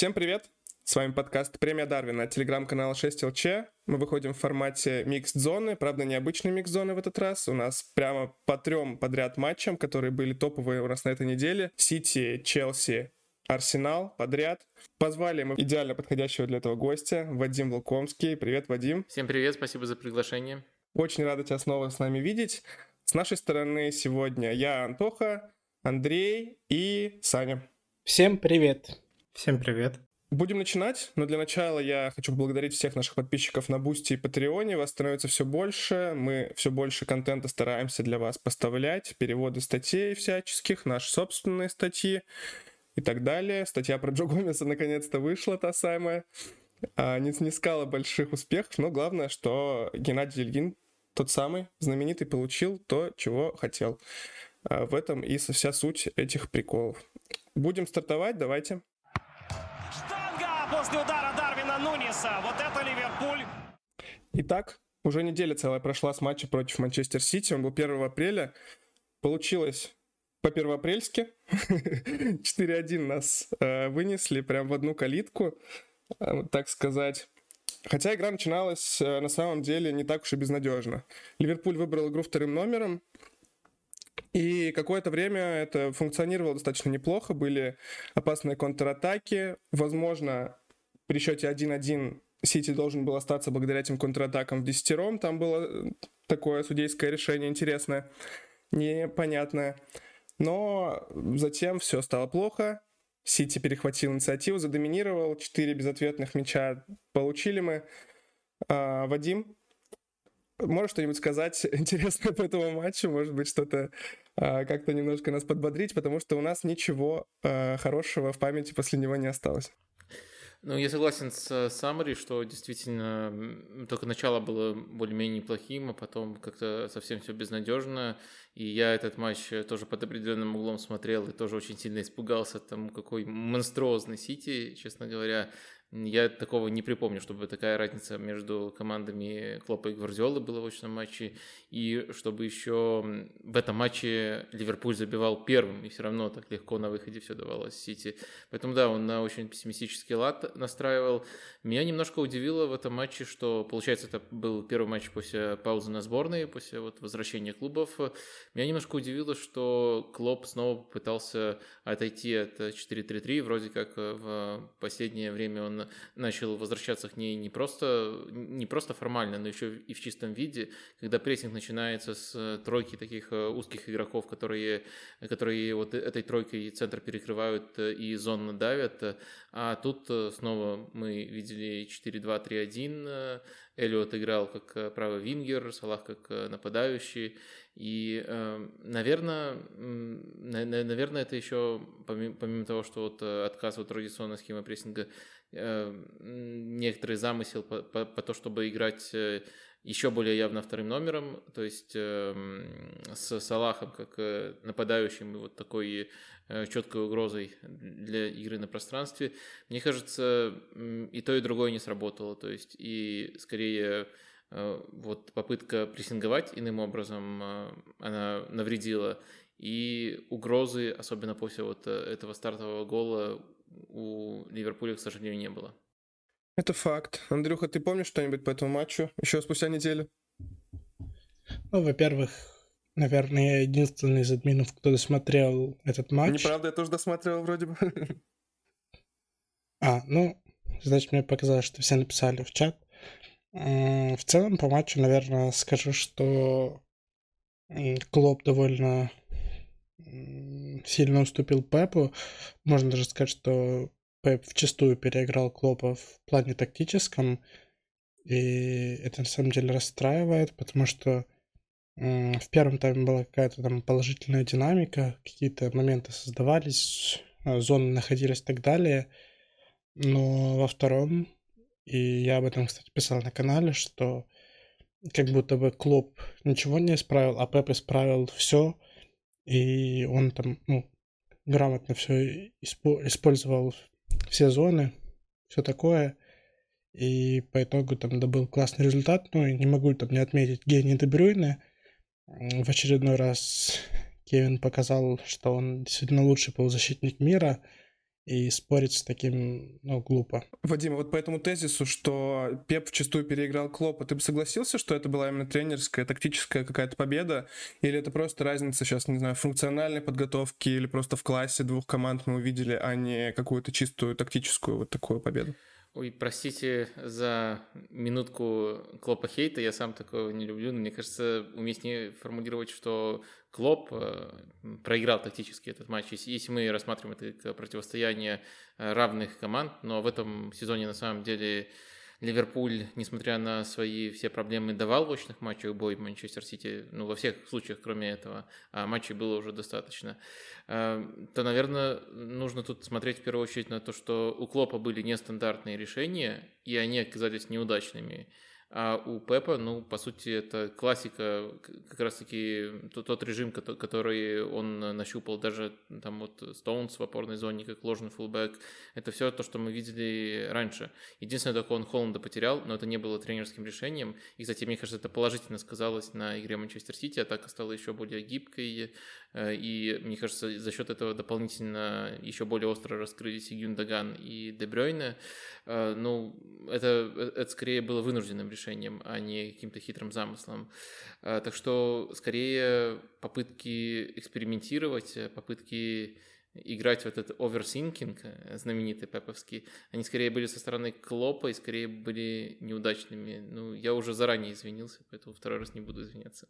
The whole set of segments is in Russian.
Всем привет! С вами подкаст «Премия Дарвина» от телеграм-канала 6ЛЧ. Мы выходим в формате микс-зоны, правда, необычной микс-зоны в этот раз. У нас прямо по трем подряд матчам, которые были топовые у нас на этой неделе. Сити, Челси, Арсенал подряд. Позвали мы идеально подходящего для этого гостя, Вадим Лукомский. Привет, Вадим. Всем привет, спасибо за приглашение. Очень рада тебя снова с нами видеть. С нашей стороны сегодня я, Антоха, Андрей и Саня. Всем привет. Всем привет. Будем начинать, но для начала я хочу поблагодарить всех наших подписчиков на Boosty и Patreon е. Вас становится все больше, мы все больше контента стараемся для вас поставлять, переводы статей всяческих, наши собственные статьи и так далее. Статья про Джо Гомеса наконец-то вышла, та самая. А, не снискала больших успехов, но главное, что Геннадий Ильин, тот самый знаменитый, получил то, чего хотел. А, в этом и вся суть этих приколов. Будем стартовать, давайте. После удара Дарвина Нуниса. Вот это Ливерпуль. Итак, уже неделя целая прошла с матча против Манчестер Сити. Он был 1 апреля. Получилось по первоапрельски. 4-1 нас э, вынесли прям в одну калитку, э, так сказать. Хотя игра начиналась э, на самом деле не так уж и безнадежно. Ливерпуль выбрал игру вторым номером, и какое-то время это функционировало достаточно неплохо. Были опасные контратаки. Возможно, при счете 1-1 Сити должен был остаться благодаря этим контратакам в десятером. Там было такое судейское решение интересное, непонятное. Но затем все стало плохо. Сити перехватил инициативу, задоминировал. Четыре безответных мяча получили мы. А, Вадим, можешь что-нибудь сказать интересное по этому матчу? Может быть, что-то а, как-то немножко нас подбодрить, потому что у нас ничего а, хорошего в памяти после него не осталось. Ну, я согласен с Саммари, что действительно только начало было более-менее неплохим, а потом как-то совсем все безнадежно. И я этот матч тоже под определенным углом смотрел и тоже очень сильно испугался тому, какой монструозный Сити, честно говоря. Я такого не припомню, чтобы такая разница между командами Клопа и Гвардиолы была в очном матче, и чтобы еще в этом матче Ливерпуль забивал первым, и все равно так легко на выходе все давалось Сити. Поэтому да, он на очень пессимистический лад настраивал. Меня немножко удивило в этом матче, что, получается, это был первый матч после паузы на сборной, после вот возвращения клубов. Меня немножко удивило, что Клоп снова пытался отойти от 4-3-3, вроде как в последнее время он начал возвращаться к ней не просто, не просто формально, но еще и в чистом виде, когда прессинг начинается с тройки таких э, узких игроков, которые, которые вот этой тройкой центр перекрывают э, и зонно давят, а тут э, снова мы видели 4-2-3-1, Эллиот играл как правый вингер, Салах как нападающий, и, наверное, наверное, это еще, помимо того, что вот отказ от традиционной схемы прессинга Э, некоторый замысел по, по, по то, чтобы играть э, еще более явно вторым номером, то есть эм, с Салахом как э, нападающим и вот такой четкой угрозой для игры на пространстве. Мне кажется, и то, и другое не сработало. То есть и скорее вот попытка прессинговать иным образом, она навредила. И угрозы, особенно после вот этого стартового гола, у Ливерпуля, к сожалению, не было. Это факт. Андрюха, ты помнишь что-нибудь по этому матчу еще спустя неделю? Ну, во-первых, наверное, я единственный из админов, кто досмотрел этот матч. Неправда, я тоже досматривал вроде бы. А, ну, значит, мне показалось, что все написали в чат. В целом, по матчу, наверное, скажу, что Клоп довольно сильно уступил Пепу. Можно даже сказать, что Пеп вчастую переиграл Клопа в плане тактическом. И это на самом деле расстраивает, потому что в первом тайме была какая-то там положительная динамика, какие-то моменты создавались, а, зоны находились и так далее. Но во втором, и я об этом, кстати, писал на канале, что как будто бы Клоп ничего не исправил, а Пеп исправил все, и он там, ну, грамотно все использовал все зоны, все такое. И по итогу там добыл классный результат. Ну, и не могу там не отметить гений Дебрюйна. В очередной раз Кевин показал, что он действительно лучший полузащитник мира. И спорить с таким, ну, глупо. Вадим, вот по этому тезису, что Пеп вчастую переиграл Клопа, ты бы согласился, что это была именно тренерская, тактическая какая-то победа? Или это просто разница сейчас, не знаю, функциональной подготовки или просто в классе двух команд мы увидели, а не какую-то чистую тактическую вот такую победу? Ой, простите за минутку Клопа хейта, я сам такого не люблю, но мне кажется, уместнее формулировать, что Клоп э, проиграл тактически этот матч. Если мы рассматриваем это как противостояние э, равных команд, но в этом сезоне на самом деле Ливерпуль, несмотря на свои все проблемы, давал в очных матчах бой Манчестер Сити, ну, во всех случаях, кроме этого, а матчей было уже достаточно, э, то, наверное, нужно тут смотреть в первую очередь на то, что у Клопа были нестандартные решения, и они оказались неудачными. А у Пепа, ну, по сути, это классика, как раз-таки тот, тот режим, который он нащупал, даже там вот Стоунс в опорной зоне, как ложный фулбэк, это все то, что мы видели раньше. Единственное, только он Холланда потерял, но это не было тренерским решением. И, кстати, мне кажется, это положительно сказалось на игре Манчестер Сити, атака стала еще более гибкой, Э, и, мне кажется, за счет этого дополнительно еще более остро раскрылись и Гюндаган, и Дебрёйне. Э, ну, это, э, это скорее было вынужденным решением, а не каким-то хитрым замыслом. Так что, скорее, попытки экспериментировать, попытки играть в этот overthinking знаменитый пеповский, они скорее были со стороны Клопа и скорее были неудачными. Ну, я уже заранее извинился, поэтому второй раз не буду извиняться.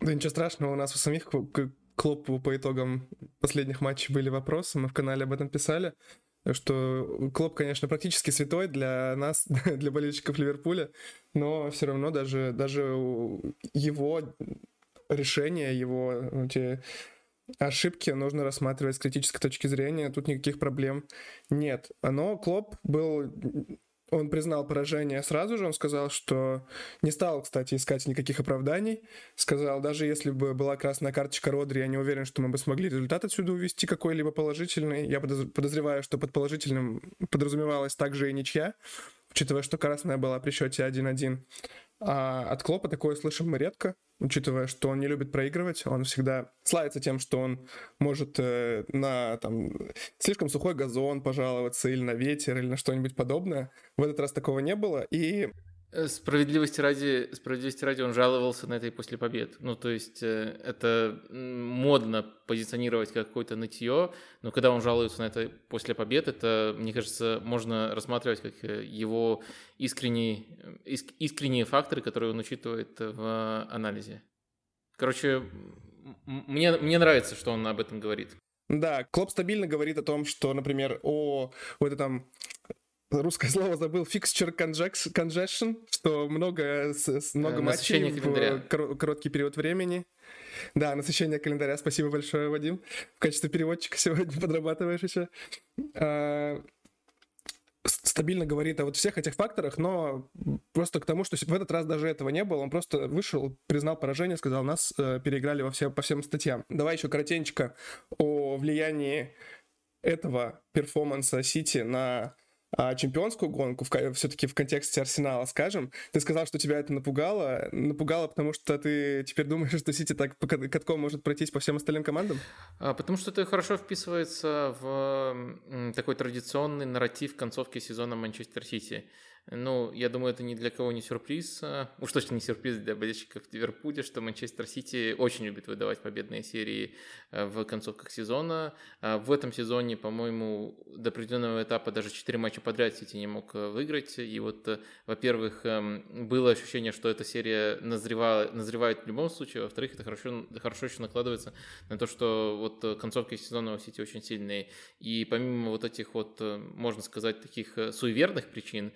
Да ничего страшного, у нас у самих к Клопу по итогам последних матчей были вопросы, мы в канале об этом писали, что Клоп, конечно, практически святой для нас, для болельщиков Ливерпуля, но все равно даже, даже его решения, его эти ошибки нужно рассматривать с критической точки зрения, тут никаких проблем нет. Но Клоп был он признал поражение сразу же, он сказал, что не стал, кстати, искать никаких оправданий. Сказал, даже если бы была красная карточка Родри, я не уверен, что мы бы смогли результат отсюда увести какой-либо положительный. Я подозреваю, что под положительным подразумевалась также и ничья, учитывая, что красная была при счете 1-1. А от Клопа такое слышим мы редко, учитывая, что он не любит проигрывать, он всегда славится тем, что он может э, на там, слишком сухой газон пожаловаться или на ветер, или на что-нибудь подобное. В этот раз такого не было, и справедливости ради, справедливости ради он жаловался на это и после побед. Ну, то есть э, это модно позиционировать как какое-то нытье, но когда он жалуется на это после побед, это, мне кажется, можно рассматривать как э, его искренние, искренние факторы, которые он учитывает в анализе. Короче, мне, мне нравится, что он об этом говорит. Да, Клоп стабильно говорит о том, что, например, о вот этом русское слово забыл, fixture congestion, что много, много э, матчей в короткий период времени. Да, насыщение календаря. Спасибо большое, Вадим. В качестве переводчика сегодня подрабатываешь еще. А, стабильно говорит о вот всех этих факторах, но просто к тому, что в этот раз даже этого не было, он просто вышел, признал поражение, сказал, нас э, переиграли во все, по всем статьям. Давай еще коротенько о влиянии этого перформанса Сити на чемпионскую гонку, все-таки в контексте Арсенала, скажем, ты сказал, что тебя это напугало. Напугало, потому что ты теперь думаешь, что Сити так катком может пройтись по всем остальным командам? А, потому что это хорошо вписывается в такой традиционный нарратив концовки сезона Манчестер Сити. Ну, я думаю, это ни для кого не сюрприз. А, уж точно не сюрприз для болельщиков Ливерпуля, что Манчестер Сити очень любит выдавать победные серии э, в концовках сезона. А, в этом сезоне, по-моему, до определенного этапа даже 4 матча подряд Сити не мог выиграть. И вот, во-первых, эм, было ощущение, что эта серия назревала, назревает в любом случае. Во-вторых, это хорошо, хорошо еще накладывается на то, что вот концовки сезона у Сити очень сильные. И помимо вот этих вот, можно сказать, таких суеверных причин,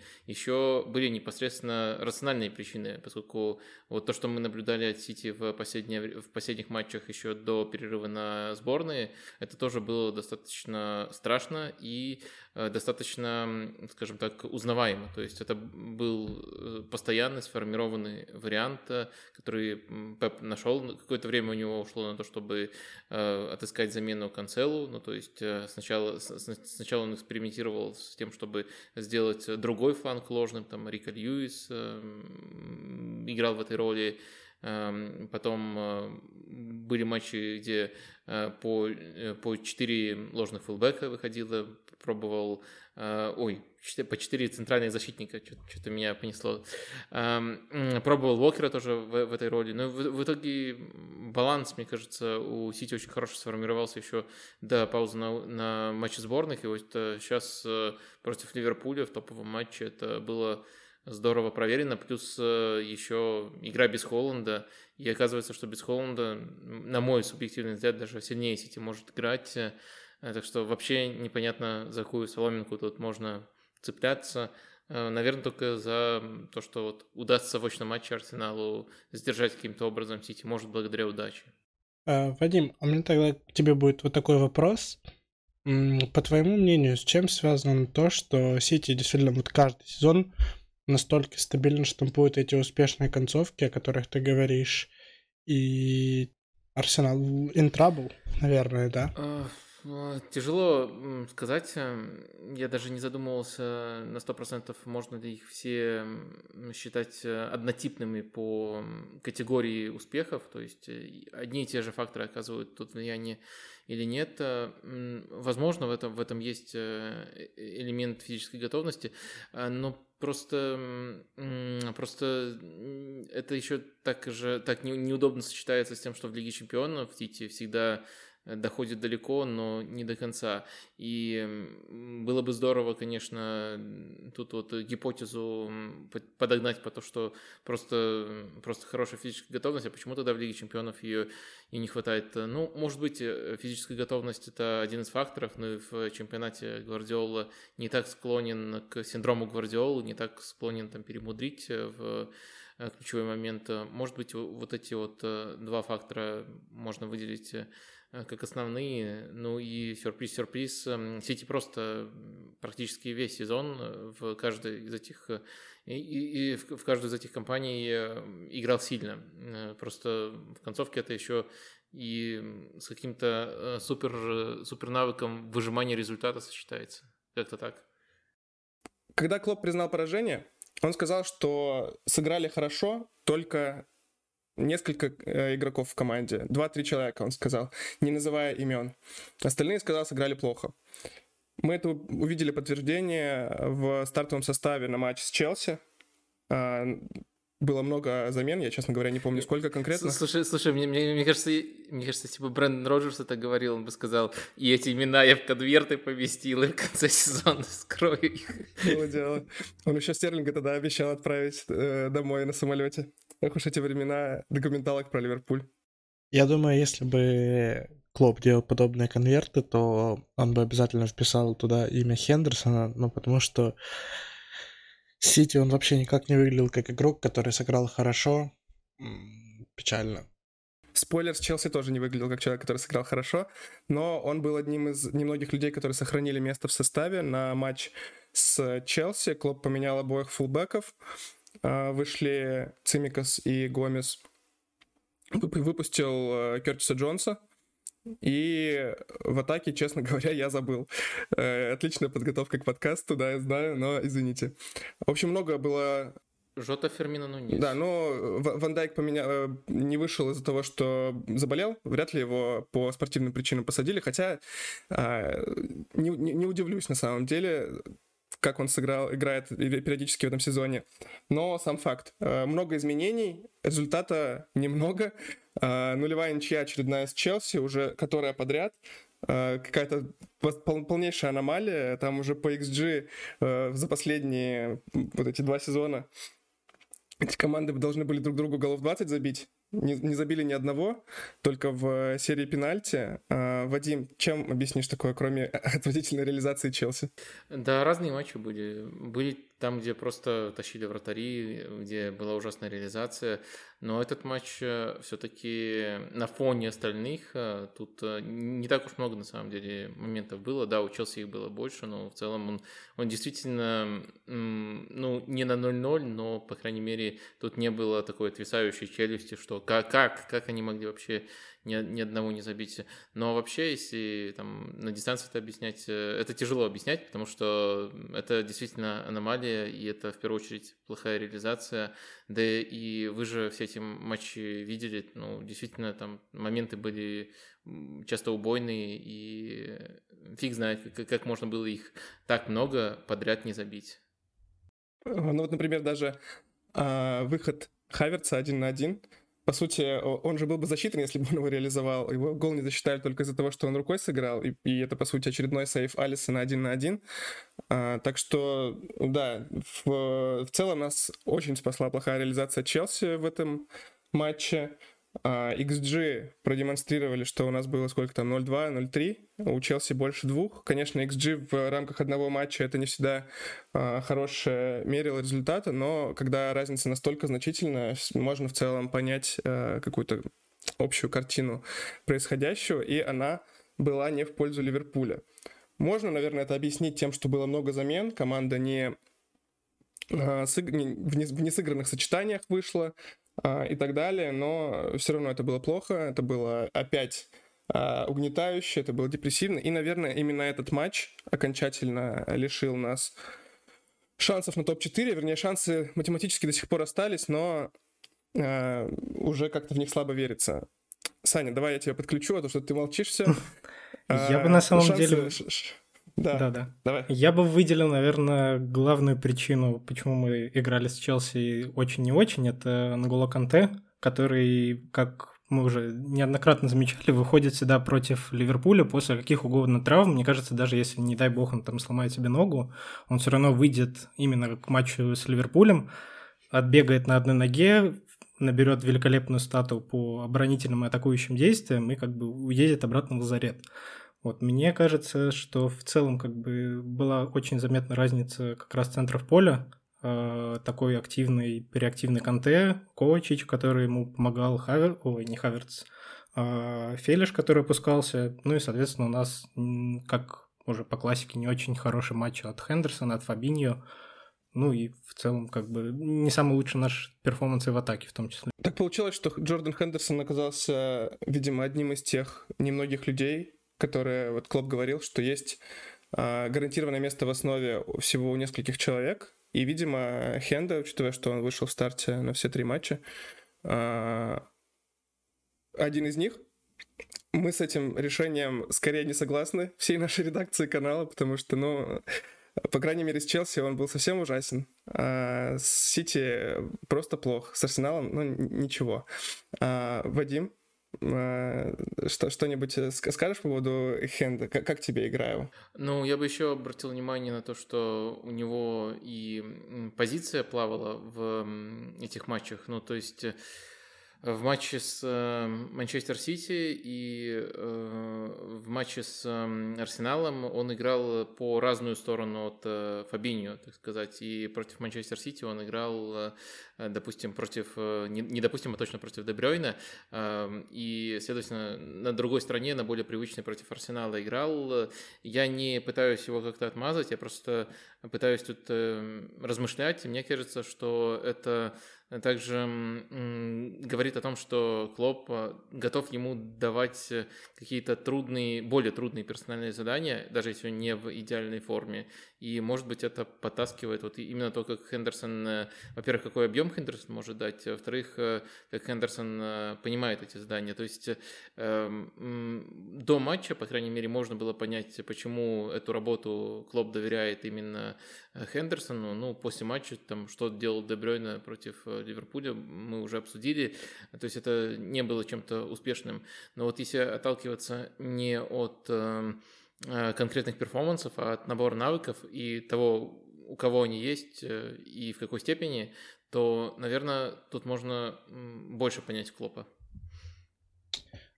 были непосредственно рациональные причины, поскольку вот то, что мы наблюдали от Сити в, в последних матчах еще до перерыва на сборные, это тоже было достаточно страшно и Э, достаточно, скажем так, узнаваемо. То есть это был э, постоянный сформированный вариант, э, который Пеп нашел. Какое-то время у него ушло на то, чтобы отыскать замену Канцелу. Ну, то есть сначала, сначала он экспериментировал с тем, чтобы сделать другой фланг ложным. Там Рика Льюис играл в этой роли. Эм, потом были матчи, где э, по, э, по 4 ложных фулбека выходило, пробовал, э, ой, по 4 центральных защитника, что-то меня понесло. Пробовал Уокера тоже в, в этой роли. Но в, в итоге баланс, мне кажется, у Сити очень хорошо сформировался еще до паузы на, на матче сборных. И вот сейчас против Ливерпуля в топовом матче это было здорово проверено, плюс э, еще игра без Холланда, и оказывается, что без Холланда, на мой субъективный взгляд, даже сильнее Сити может играть, э, так что вообще непонятно, за какую соломинку тут можно цепляться. Э, наверное, только за то, что вот удастся в очном матче Арсеналу сдержать каким-то образом Сити, может, благодаря удаче. Вадим, а мне тогда к тебе будет вот такой вопрос. По твоему мнению, с чем связано то, что Сити действительно вот каждый сезон настолько стабильно штампуют эти успешные концовки, о которых ты говоришь, и Арсенал in trouble, наверное, да? Ну, тяжело сказать. Эм, я даже не задумывался на сто процентов, можно ли их все считать э, однотипными по категории успехов. То есть э, одни и те же факторы оказывают тут влияние или нет. Э, возможно, в этом, в этом есть элемент физической готовности, но Просто, просто это еще так же так неудобно сочетается с тем, что в Лиге Чемпионов Тити всегда Э, доходит далеко, но не до конца. И было бы здорово, конечно, тут вот гипотезу подогнать по то, что просто, просто хорошая физическая готовность, а почему тогда в Лиге Чемпионов ее и не хватает? Ну, может быть, э, физическая готовность – это один из факторов, но и в чемпионате Гвардиола не так склонен к синдрому Гвардиолы, не так склонен там перемудрить э, в ключевой момент. Может быть, вот эти вот два фактора можно выделить Э, как основные. Ну и сюрприз-сюрприз, эм, Сити просто практически весь сезон э, в каждой из этих э, и, и, и в каждую из этих компаний играл сильно. Просто в концовке это еще и с каким-то супер, супер навыком выжимания результата сочетается. Как-то так. Когда Клоп признал поражение, он сказал, что сыграли хорошо только несколько э, игроков в команде. Два-три человека, он сказал, не называя имен. Остальные, сказал, сыграли плохо. Мы это увидели подтверждение в стартовом составе на матч с Челси. А, было много замен, я, честно говоря, не помню, сколько конкретно. Слушай, слушай, мне, мне, мне кажется, мне кажется, типа Брэндон Роджерс это говорил, он бы сказал, и эти имена я в конверты поместил, и в конце сезона скрою их. Было дело. Он еще Стерлинга тогда обещал отправить э, домой на самолете. Эх уж эти времена документалок про Ливерпуль. Я думаю, если бы Клоп делал подобные конверты, то он бы обязательно вписал туда имя Хендерсона, ну, потому что Сити он вообще никак не выглядел как игрок, который сыграл хорошо. Печально. Спойлер, с Челси тоже не выглядел как человек, который сыграл хорошо, но он был одним из немногих людей, которые сохранили место в составе на матч с Челси. Клоп поменял обоих фулбеков. А, вышли Цимикас и Гомес. Выпустил э, Кертиса Джонса. И в атаке, честно говоря, я забыл. Э, отличная подготовка к подкасту, да, я знаю, но извините. В общем, много было Жота Фермина Нунис. Да, но Ван Дайк поменя... Э, не вышел из-за того, что заболел. Вряд ли его по спортивным причинам посадили. Хотя а, не, не, не удивлюсь на самом деле как он сыграл, играет периодически в этом сезоне. Но сам факт. Э, много изменений, результата немного. Э, нулевая ничья очередная с Челси, уже которая подряд. Э, какая-то полнейшая аномалия. Там уже по XG за последние вот эти два сезона эти команды должны были друг другу голов 20 забить не, не забили ни одного, только в серии пенальти. А, Вадим, чем объяснишь такое, кроме отвратительной реализации Челси? Да, разные матчи были. Были там, где просто тащили вратари, где была ужасная реализация. Но этот матч э, все-таки на фоне остальных, э, тут э, не так уж много на самом деле моментов было. Да, у Челси их было больше, но в целом он, он действительно, ну, не на 0-0, но, по крайней мере, тут не было такой отвисающей челюсти, что как, как, как они могли вообще ни, ни одного не забить. Но вообще, если там на дистанции это объяснять, э, это тяжело объяснять, потому что это действительно аномалия, и это в первую очередь плохая реализация. Да и вы же все эти матчи видели, ну, действительно, там моменты были часто убойные, и фиг знает, как, как можно было их так много подряд не забить. Ну вот, например, даже а, выход Хаверца один на один, по сути, он же был бы засчитан, если бы он его реализовал. Его гол не засчитали только из-за того, что он рукой сыграл, и, и это, по сути, очередной сейф Алиса на один на один. А, так что, да, в, в целом нас очень спасла плохая реализация Челси в этом матче. XG а, продемонстрировали, что у нас было сколько там, 0-2, 0-3, у Челси больше двух. Конечно, XG в рамках одного матча это не всегда а, хорошее мерило результата, но когда разница настолько значительная, можно в целом понять а, какую-то общую картину происходящего, и она была не в пользу Ливерпуля. Можно, наверное, это объяснить тем, что было много замен, команда не в несыгранных сочетаниях вышла, а, и так далее, но все равно это было плохо, это было опять а, угнетающе, это было депрессивно, и, наверное, именно этот матч окончательно лишил нас шансов на топ-4, вернее, шансы математически до сих пор остались, но э, уже как-то в них слабо верится. Саня, давай я тебя подключу, а то что ты молчишь все. Я бы на самом деле... Да, да, да. Давай. Я бы выделил, наверное, главную причину, почему мы играли с Челси очень не очень, это Нголо Канте, который, как мы уже неоднократно замечали, выходит всегда против Ливерпуля после каких угодно травм. Мне кажется, даже если, не дай бог, он там сломает себе ногу, он все равно выйдет именно к матчу с Ливерпулем, отбегает на одной ноге, наберет великолепную стату по оборонительным и атакующим действиям и как бы уедет обратно в лазарет. Вот, мне кажется, что в целом как бы была очень заметна разница как раз центров поля, э, такой активный, переактивный Канте, Ковачич, который ему помогал, Хавер, ой, не Хаверц, а Фелиш, который опускался, ну и, соответственно, у нас, как уже по классике, не очень хороший матч от Хендерсона, от Фабиньо, ну и в целом, как бы, не самый лучший наш перформанс в атаке в том числе. Так получилось, что Джордан Хендерсон оказался, видимо, одним из тех немногих людей, которое вот Клоп говорил, что есть а, гарантированное место в основе всего у нескольких человек. И, видимо, Хенда, учитывая, что он вышел в старте на все три матча, а, один из них. Мы с этим решением скорее не согласны, всей нашей редакции канала, потому что, ну, по крайней мере, с Челси он был совсем ужасен. А с Сити просто плохо. С Арсеналом, ну, ничего. А, Вадим, что, что-нибудь э, скажешь по поводу Хенда? Как, как тебе играю? Ну, я бы еще обратил внимание на то, что у него и позиция плавала в этих матчах. Ну, то есть э, в матче с э, Манчестер Сити и э, в матче с э, Арсеналом он играл по разную сторону от э, Фабиньо, так сказать. И против Манчестер Сити он играл, э, допустим, против, не, не допустим, а точно против Дебрёйна. Э, и, следовательно, на другой стороне, на более привычной против Арсенала играл. Я не пытаюсь его как-то отмазать, я просто пытаюсь тут размышлять. И мне кажется, что это также говорит о том, что Клоп э, готов ему давать э, какие-то трудные, более трудные персональные задания, даже если он не в идеальной форме. И, может быть, это подтаскивает вот именно то, как Хендерсон, э, во-первых, какой объем Хендерсон может дать, а во-вторых, как Хендерсон понимает эти задания. То есть эм, до матча, по крайней мере, можно было понять, почему эту работу Клоп доверяет именно Хендерсону. Ну, после матча, там, что делал Дебрёйна против Ливерпуля, мы уже обсудили. То есть это не было чем-то успешным. Но вот если отталкиваться не от эм, э, конкретных перформансов, а от набора навыков и того, у кого они есть э, и в какой степени, то, наверное, тут можно больше понять Клопа.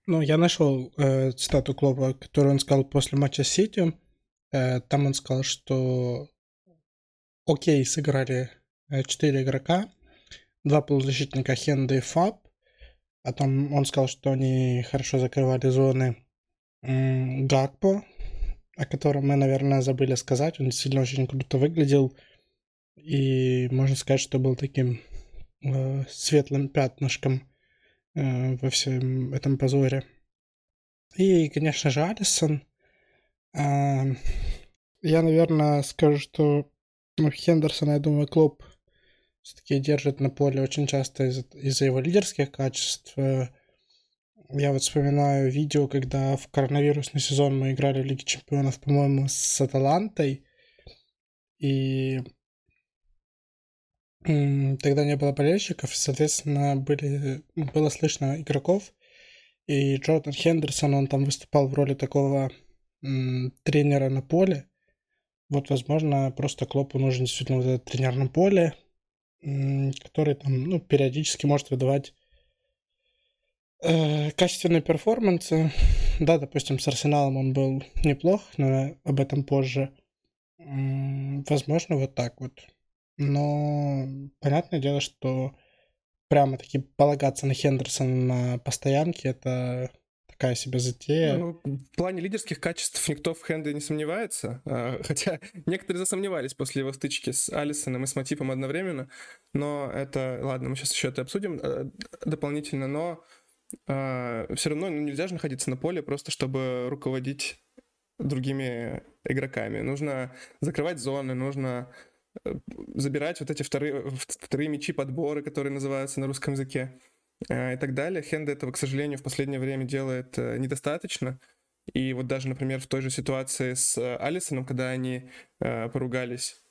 Ну, я нашел э, цитату Клопа, которую он сказал после матча с Сити. Э, там он сказал, что окей, сыграли э, четыре игрока, два полузащитника Хенда и Фаб. Потом он сказал, что они хорошо закрывали зоны Гакпо, о котором мы, наверное, забыли сказать. Он действительно очень круто выглядел. И можно сказать, что был таким э, светлым пятнышком э, во всем этом позоре. И, конечно же, Алисон. Я, наверное, скажу, что ну, я думаю, Клоп все-таки держит на поле очень часто из- из-за его лидерских качеств. Я вот вспоминаю видео, когда в коронавирусный сезон мы играли в Лиге Чемпионов, по-моему, с Аталантой. И тогда не было болельщиков, соответственно, были, было слышно игроков. И Джордан Хендерсон, он там выступал в роли такого м, тренера на поле. Вот, возможно, просто Клопу нужен действительно вот этот тренер на поле, м, который там, ну, периодически может выдавать качественные перформансы. Да, допустим, с Арсеналом он был неплох, но об этом позже. Возможно, вот так вот. Но понятное дело, что прямо таки полагаться на Хендерсона на постоянке это такая себе затея. Ну, в плане лидерских качеств никто в Хенде не сомневается, а, хотя некоторые засомневались после его стычки с Алисоном и с Матипом одновременно, но это, ладно, мы сейчас еще это обсудим э, дополнительно, но э, все равно ну, нельзя же находиться на поле просто чтобы руководить другими игроками. Нужно закрывать зоны, нужно Э, забирать вот эти вторые, вторые мячи подборы, которые называются на русском языке э, и так далее. Хенда этого, к сожалению, в последнее время делает э, недостаточно. И вот даже, например, в той же ситуации с Алисоном, когда они поругались,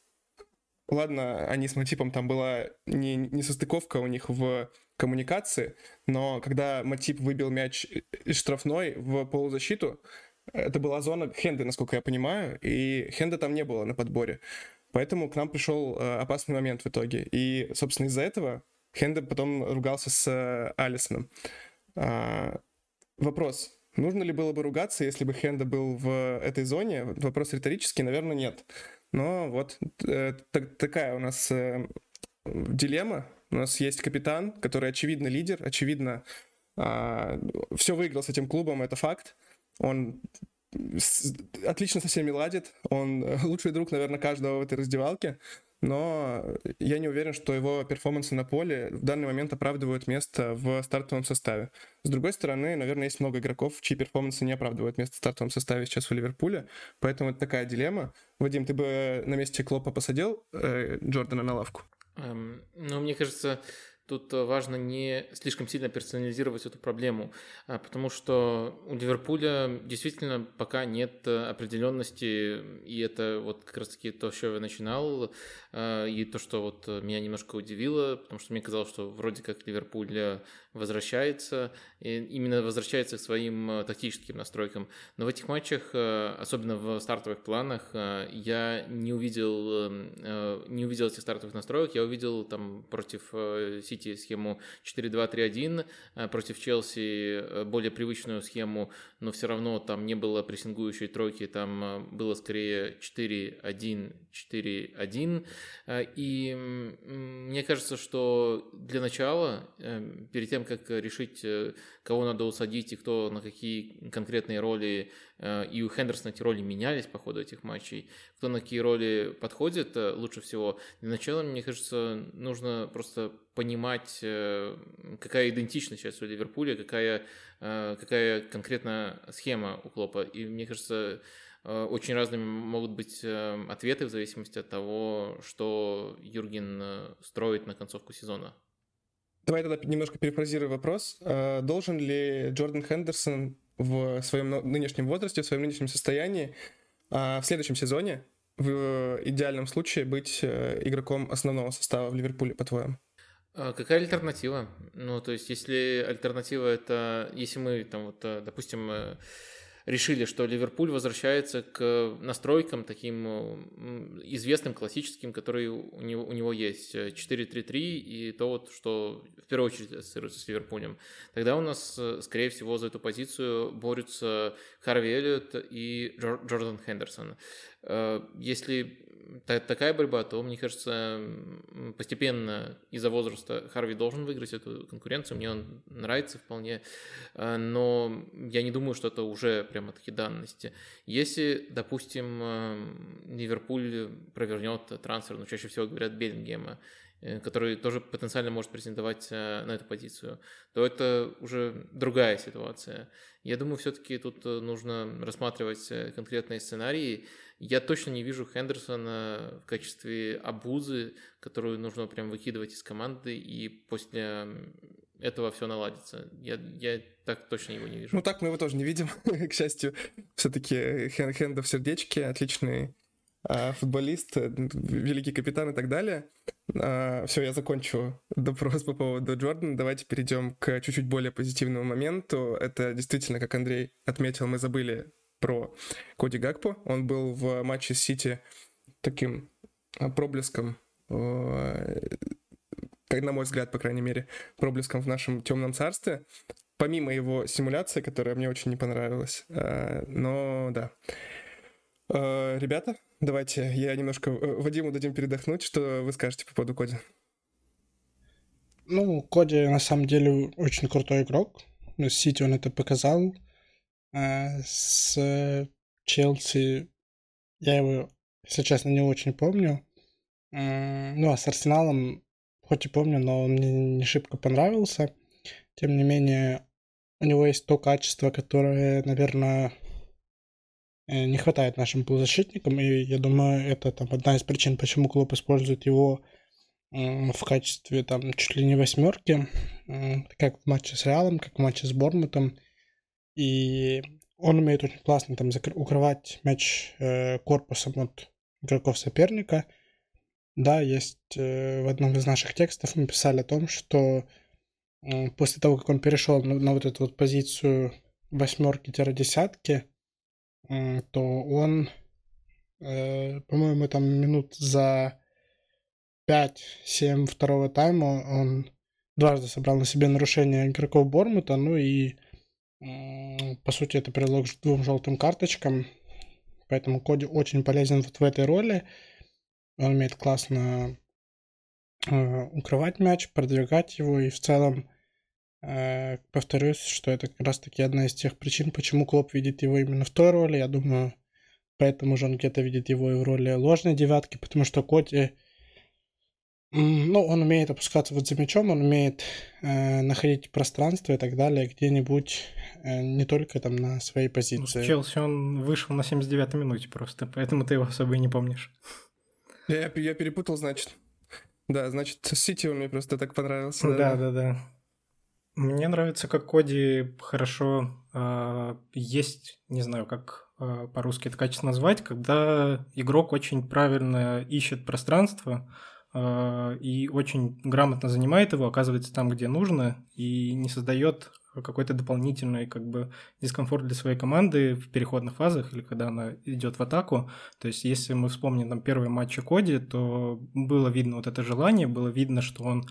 ладно, они с Матипом, там была не, не состыковка у них в коммуникации, но когда Матип выбил мяч из штрафной в полузащиту, это была зона Хенды, насколько я понимаю, и Хенда там не было на подборе. Поэтому к нам пришел э, опасный момент в итоге. И, собственно, из-за этого Хенде потом ругался с э, Алисоном. А, вопрос. Нужно ли было бы ругаться, если бы Хенда был в этой зоне? Вопрос риторический, наверное, нет. Но вот э, так, такая у нас дилемма. У нас есть капитан, который очевидно лидер, очевидно э, все выиграл с этим клубом, это факт. Он отлично со всеми ладит. Он э, лучший друг, наверное, каждого в этой раздевалке. Но я не уверен, что его перформансы на поле в данный момент оправдывают место в стартовом составе. С другой стороны, наверное, есть много игроков, чьи перформансы не оправдывают место в стартовом составе сейчас в Ливерпуле. Поэтому это такая дилемма. Вадим, ты бы на месте Клопа посадил э, Джордана на лавку? Um, ну, мне кажется, Тут э, важно не слишком сильно персонализировать эту проблему, а, потому что у Ливерпуля действительно пока нет э, определенности, и это вот как раз-таки то, с чего я начинал, а, и то, что вот меня немножко удивило, потому что мне казалось, что вроде как Ливерпуль э, возвращается, именно возвращается к своим тактическим настройкам. Но в этих матчах, особенно в стартовых планах, я не увидел, не увидел этих стартовых настроек, я увидел там против Сити Сити схему 4-2-3-1, э, против Челси э, более привычную схему, но все равно там не было прессингующей тройки, там э, было скорее 4-1-4-1. И мне кажется, что для начала, перед тем, как решить, кого надо усадить и кто на какие конкретные роли и у Хендерсона эти роли менялись по ходу этих матчей. Кто на какие роли подходит э, лучше всего. Для начала, мне кажется, нужно просто понимать, э, какая идентичность сейчас у Ливерпуля, какая, какая конкретно схема у Клопа. И мне кажется, очень разными могут быть ответы в зависимости от того, что Юрген строит на концовку сезона. Давай тогда немножко перефразирую вопрос. Должен ли Джордан Хендерсон в своем нынешнем возрасте, в своем нынешнем состоянии, а в следующем сезоне в идеальном случае быть э, игроком основного состава в Ливерпуле, по-твоему? А какая альтернатива? Ну, то есть, если альтернатива это, если мы там вот, э, допустим, э, решили, что Ливерпуль возвращается к настройкам таким известным, классическим, которые у него, у него есть. 4-3-3 и то, вот, что в первую очередь ассоциируется с Ливерпулем. Тогда у нас, э, скорее всего, за эту позицию борются Харви Эллиот и Джордан Хендерсон. Э, если такая борьба, то, мне кажется, постепенно из-за возраста Харви должен выиграть эту конкуренцию. Мне он нравится вполне, а, но я не думаю, что это уже прямо такие данности. Если, допустим, Ливерпуль провернет трансфер, ну, чаще всего говорят Беллингема, который тоже потенциально может претендовать э, на эту позицию, то это уже другая ситуация. Я думаю, все-таки тут э, нужно рассматривать конкретные сценарии. Я точно не вижу Хендерсона в качестве обузы, которую нужно прям выкидывать из команды, и после этого все наладится. Я, я так точно его не вижу. Ну так мы его тоже не видим, к счастью. Все-таки Хендов сердечки, отличный а, футболист, э, великий капитан и так далее. А, Все, я закончу допрос по поводу Джордана. Давайте перейдем к чуть-чуть более позитивному моменту. Это действительно, как Андрей отметил, мы забыли про Коди Гакпо. Он был в матче с Сити таким а, проблеском, как на мой взгляд, по крайней мере, проблеском в нашем темном царстве. Помимо его симуляции, которая мне очень не понравилась. Но да. Ребята, Давайте, я немножко э, Вадиму дадим передохнуть. Что вы скажете по поводу Коди? Ну, Коди на самом деле очень крутой игрок. С Сити он это показал. А с Челси я его, если честно, не очень помню. Ну, а с Арсеналом хоть и помню, но он мне не шибко понравился. Тем не менее, у него есть то качество, которое, наверное, Э, не хватает нашим полузащитникам, и я думаю, это там одна из причин, почему клуб использует его в качестве там чуть ли не восьмерки, как в матче с Реалом, как в матче с Бормутом. И он умеет очень классно там укрывать мяч э, корпусом от игроков соперника. Да, есть э, в одном из наших текстов мы писали о том, что э, после того, как он перешел на, на вот эту вот позицию восьмерки-десятки, то он, э, по-моему, там минут за 5-7 второго тайма он дважды собрал на себе нарушение игроков Бормута, ну и по сути это привело к двум желтым карточкам, поэтому Коди очень полезен вот в этой роли. Он умеет классно э, укрывать мяч, продвигать его. И в целом повторюсь, что это как раз-таки одна из тех причин, почему Клоп видит его именно в той роли. Я думаю, поэтому же он где-то видит его и в роли ложной девятки, потому что Коти, ну, он умеет опускаться вот за мячом, он умеет э, находить пространство и так далее где-нибудь, э, не только там на своей позиции. Ну, Челси он вышел на 79-й минуте просто, поэтому ты его особо и не помнишь. Я, я перепутал, значит. Да, значит, Сити он мне просто так понравился. Да, да, да. да. Мне нравится, как Коди хорошо э, есть, не знаю, как э, по-русски это качественно назвать, когда игрок очень правильно ищет пространство э, и очень грамотно занимает его, оказывается там, где нужно, и не создает какой-то дополнительный как бы дискомфорт для своей команды в переходных фазах или когда она идет в атаку. То есть, если мы вспомним там первые матчи Коди, то было видно вот это желание, было видно, что он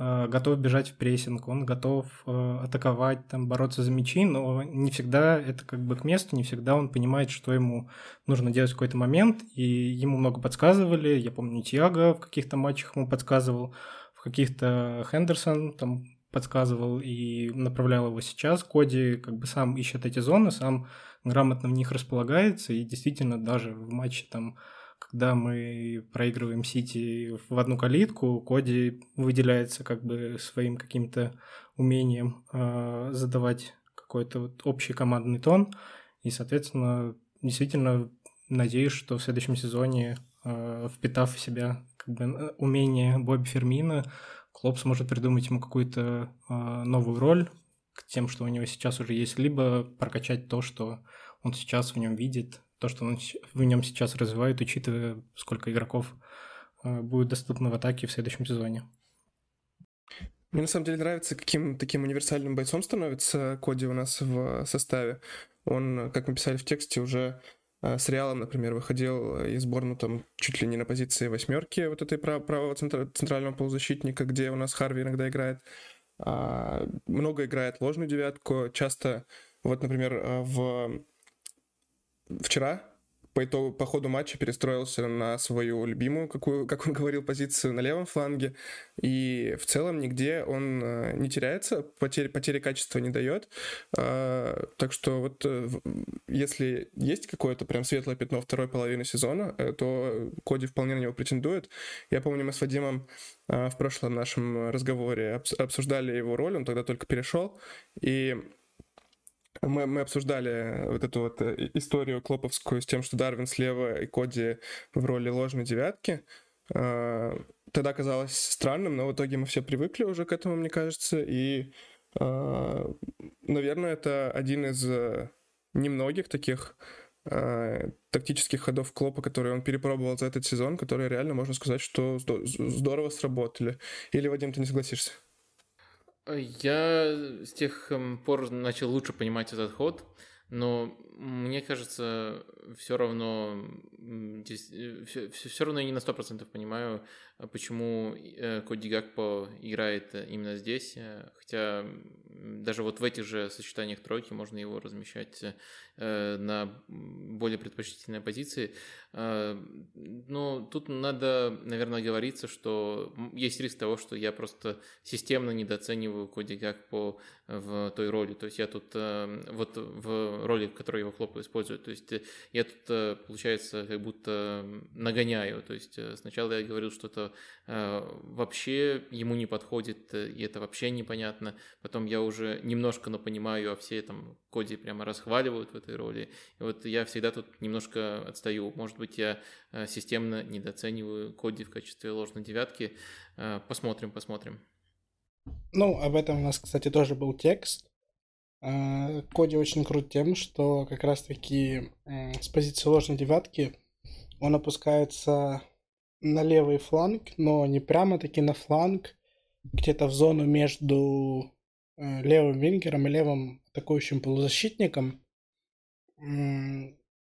готов бежать в прессинг, он готов э, атаковать, там, бороться за мячи, но не всегда это как бы к месту, не всегда он понимает, что ему нужно делать в какой-то момент, и ему много подсказывали, я помню, Тиаго в каких-то матчах ему подсказывал, в каких-то Хендерсон там подсказывал и направлял его сейчас. Коди как бы сам ищет эти зоны, сам грамотно в них располагается, и действительно даже в матче там когда мы проигрываем Сити в одну калитку, Коди выделяется как бы своим каким-то умением э, задавать какой-то вот общий командный тон. И, соответственно, действительно надеюсь, что в следующем сезоне, э, впитав в себя как бы умение Бобби Фермина, Клоп сможет придумать ему какую-то э, новую роль к тем, что у него сейчас уже есть, либо прокачать то, что он сейчас в нем видит, то, что он в нем сейчас развивает, учитывая, сколько игроков э, будет доступно в атаке в следующем сезоне. Мне на самом деле нравится, каким таким универсальным бойцом становится Коди у нас в составе. Он, как мы писали в тексте, уже э, с Реалом, например, выходил из сборную там чуть ли не на позиции восьмерки вот этой правого центрального полузащитника, где у нас Харви иногда играет. А, много играет ложную девятку, часто вот, например, э, в вчера по, итогу, по ходу матча перестроился на свою любимую, какую, как он говорил, позицию на левом фланге. И в целом нигде он э, не теряется, потери, потери качества не дает. А, так что вот э, если есть какое-то прям светлое пятно второй половины сезона, э, то Коди вполне на него претендует. Я помню, мы с Вадимом в прошлом нашем разговоре обсуждали его роль, он тогда только перешел. И мы, мы обсуждали вот эту вот э, историю клоповскую с тем, что Дарвин слева и Коди в роли ложной девятки. А, тогда казалось странным, но в итоге мы все привыкли уже к этому, мне кажется. И, а, наверное, это один из э, немногих таких а, тактических ходов Клопа, которые он перепробовал за этот сезон, которые реально, можно сказать, что здорово сработали. Или, Вадим, ты не согласишься? Я с тех эм, пор начал лучше понимать этот ход, но мне кажется, все равно все, э, все равно я не на сто процентов понимаю, почему э, Коди Гакпо играет именно здесь, э, хотя даже вот в этих же сочетаниях тройки можно его размещать на более предпочтительной позиции. Но тут надо, наверное, говориться, что есть риск того, что я просто системно недооцениваю Коди Гакпо в той роли. То есть я тут вот в роли, в которой его Хлоп использует. То есть я тут, получается, как будто нагоняю. То есть сначала я говорил Э, вообще ему не подходит, э, и это вообще непонятно. Потом я уже немножко, но понимаю, а все там Коди прямо расхваливают в этой роли. И вот я всегда тут немножко отстаю. Может быть, я э, системно недооцениваю Коди в качестве ложной девятки. Посмотрим, посмотрим. Ну, об этом у нас, кстати, тоже был текст. Коди очень крут тем, что как раз-таки с позиции ложной девятки он опускается на левый фланг, но не прямо таки на фланг, где-то в зону между э, левым вингером и левым атакующим полузащитником,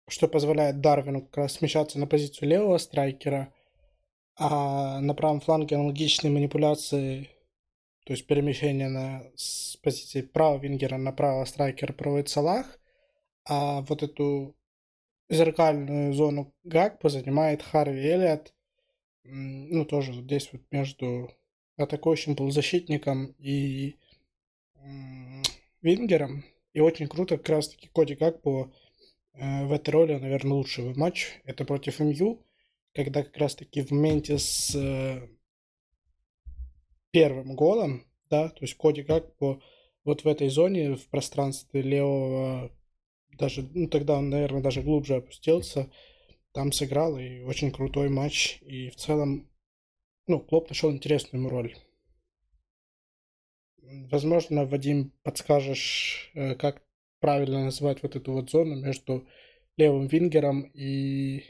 что позволяет Дарвину как раз смещаться на позицию левого страйкера, а на правом фланге аналогичные манипуляции, то есть перемещение на, с позиции правого вингера на правого страйкера проводит Салах, а вот эту зеркальную зону Гакпо занимает Харви Эллиот, ну, тоже здесь вот между атакующим полузащитником и Вингером. И очень круто как раз-таки Коди Гакпо э, в этой роли, наверное, лучший матч. Это против МЮ, когда как раз-таки в моменте с э, первым голом, да, то есть Коди Гакпо вот в этой зоне, в пространстве левого, даже, ну, тогда он, наверное, даже глубже опустился, там сыграл, и очень крутой матч. И в целом, ну, Клоп нашел интересную ему роль. Возможно, Вадим, подскажешь, э, как правильно называть вот эту вот зону между левым вингером и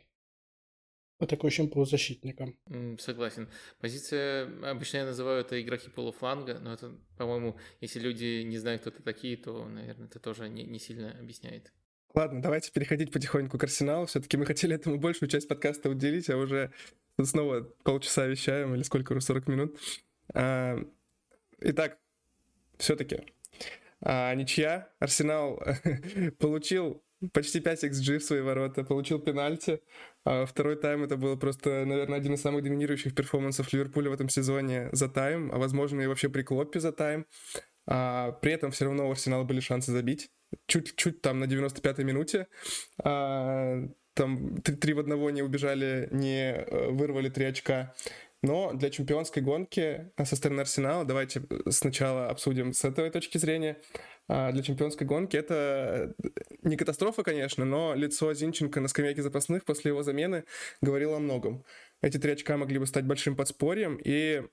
атакующим полузащитником. Согласен. Позиция, обычно я называю это игроки полуфланга, но это, по-моему, если люди не знают, кто это такие, то, наверное, это тоже не, не сильно объясняет. Ладно, давайте переходить потихоньку к Арсеналу. Все-таки мы хотели этому большую часть подкаста уделить, а уже снова полчаса вещаем, или сколько уже, 40 минут. А, итак, все-таки а, ничья. Арсенал получил почти 5 XG в свои ворота, получил пенальти. А второй тайм это было просто, наверное, один из самых доминирующих перформансов Ливерпуля в этом сезоне за тайм, а возможно и вообще при Клоппе за тайм. А, при этом все равно у Арсенала были шансы забить чуть-чуть там на 95-й минуте. А, там три в одного не убежали, не э, вырвали три очка. Но для чемпионской гонки со стороны Арсенала, давайте сначала обсудим с этой точки зрения. А, для чемпионской гонки это не катастрофа, конечно, но лицо Зинченко на скамейке запасных после его замены говорило о многом. Эти три очка могли бы стать большим подспорьем, и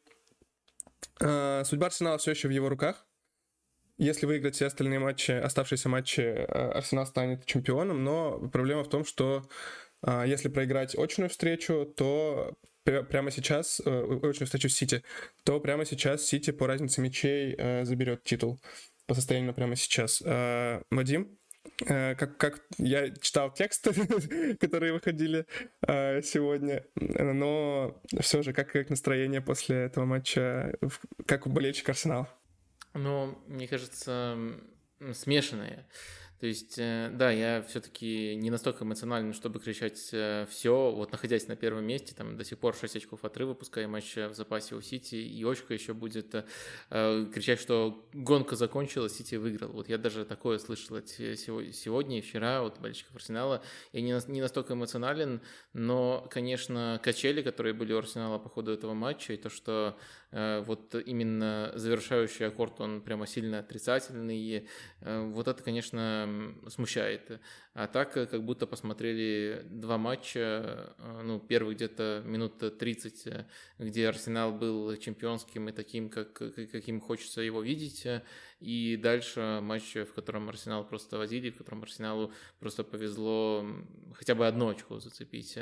э, судьба Арсенала все еще в его руках. Если выиграть все остальные матчи, оставшиеся матчи, э, Арсенал станет чемпионом, но проблема в том, что а, если проиграть очную встречу, то прямо сейчас, э, очную встречу Сити, то прямо сейчас Сити по разнице мячей э, заберет титул по состоянию прямо сейчас. Вадим, как, как я читал тексты, которые выходили сегодня, но все же, как, как настроение после этого матча, как у болельщика Арсенала? Ну, мне кажется, смешанные. То есть, э, да, я все-таки не настолько эмоционален, чтобы кричать э, все, вот находясь на первом месте, там до сих пор 6 очков отрыва, пускай матч в запасе у Сити, и очко еще будет э, кричать, что гонка закончилась, Сити выиграл. Вот я даже такое слышал сегодня и вчера от болельщиков Арсенала. Я не, не настолько эмоционален, но, конечно, качели, которые были у Арсенала по ходу этого матча, и то, что э, вот именно завершающий аккорд, он прямо сильно отрицательный, э, вот это, конечно, смущает. А так, э, как будто посмотрели два матча, э, ну, первый где-то минут 30, э, где Арсенал был чемпионским и таким, как, каким хочется его видеть, и дальше матч, в котором Арсенал просто возили, в котором Арсеналу просто повезло хотя бы одно очко зацепить.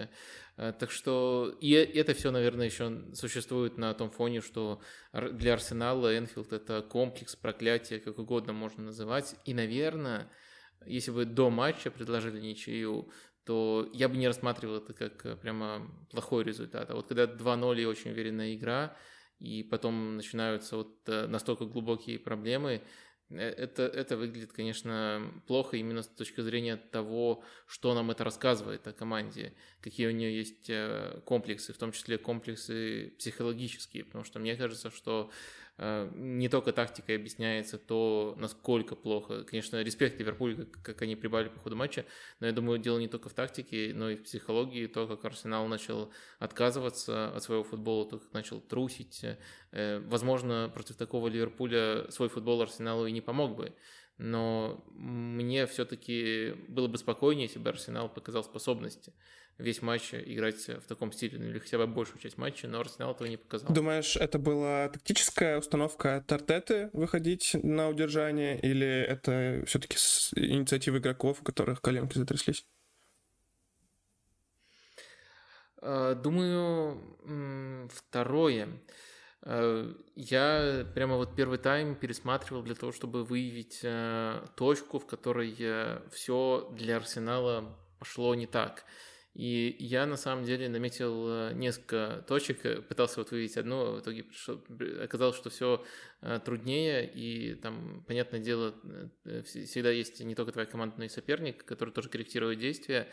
Так что и это все, наверное, еще существует на том фоне, что для Арсенала Энфилд это комплекс проклятия, как угодно можно называть. И, наверное, если бы до матча предложили ничью, то я бы не рассматривал это как э, прямо плохой результат. А вот когда 2-0 и очень уверенная игра, и потом начинаются вот э, настолько глубокие проблемы, э, это, это выглядит, конечно, плохо именно с точки зрения того, что нам это рассказывает о команде, какие у нее есть комплексы, в том числе комплексы психологические, потому что мне кажется, что Э, не только тактикой объясняется то, насколько плохо. Конечно, респект Ливерпулю, как, как они прибавили по ходу матча, но я думаю, дело не только в тактике, но и в психологии, то, как Арсенал начал отказываться от своего футбола, то, как начал трусить. Э, возможно, против такого Ливерпуля свой футбол Арсеналу и не помог бы. Но мне все-таки было бы спокойнее, если бы Арсенал показал способности весь матч играть в таком стиле, ну, или хотя бы большую часть матча, но Арсенал этого не показал. Думаешь, это была тактическая установка Тартеты выходить на удержание, или это все-таки инициатива игроков, у которых коленки затряслись? А, думаю, второе. А, я прямо вот первый тайм пересматривал для того, чтобы выявить э, точку, в которой э, все для Арсенала пошло не так. И я на самом деле наметил э, несколько точек, э, пытался вот выявить одну, а в итоге оказалось, что все э, труднее, и там, понятное дело, всегда есть не только твоя команда, но и соперник, который тоже корректирует действия.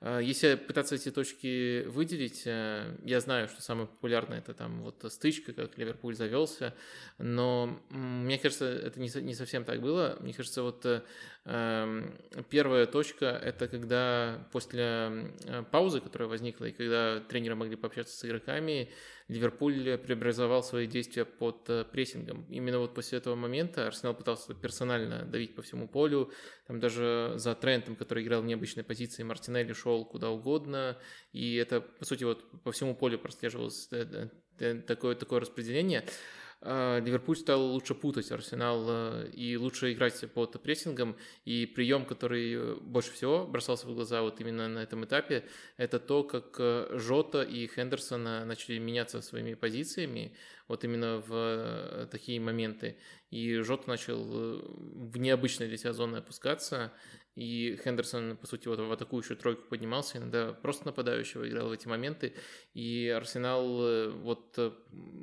А, если пытаться эти точки выделить, э, я знаю, что самое популярное это там вот стычка, как Ливерпуль завелся, но мне кажется, это не, совсем так было. Мне кажется, вот э, первая точка это когда после э, паузы, которая возникла, и когда тренеры могли пообщаться с игроками, Ливерпуль преобразовал свои действия под э, прессингом. Именно вот после этого момента Арсенал пытался персонально давить по всему полю. Там даже за Трентом, который играл в необычной позиции, Мартинелли шел куда угодно. И это, по сути, вот по всему полю прослеживалось э, такое, такое распределение. А, Ливерпуль стал лучше путать Арсенал э, и лучше играть под прессингом. И прием, который э, больше всего бросался в глаза вот именно на этом этапе, это то, как э, Жота и Хендерсон начали меняться своими позициями вот именно в такие моменты. И Жота начал в необычной для себя зоны опускаться, и Хендерсон, по сути, вот в атакующую тройку поднимался, иногда просто нападающего играл в эти моменты, и Арсенал, э, вот э,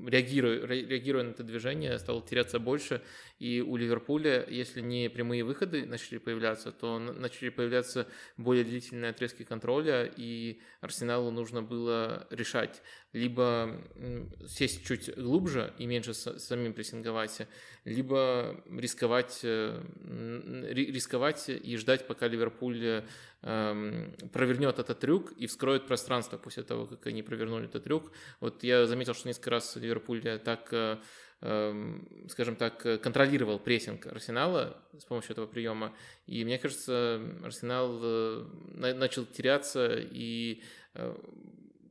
реагируя, реагируя на это движение, стал теряться больше, и у Ливерпуля, если не прямые выходы начали появляться, то начали появляться более длительные отрезки контроля, и Арсеналу нужно было решать, либо сесть чуть глубже и меньше самим прессинговать, либо рисковать, э, рисковать и ждать, пока Ливерпуль эм, провернет этот трюк и вскроет пространство после того, как они провернули этот трюк. Вот я заметил, что несколько раз Ливерпуль так э, скажем так, контролировал прессинг Арсенала с помощью этого приема. И мне кажется, Арсенал э, начал теряться и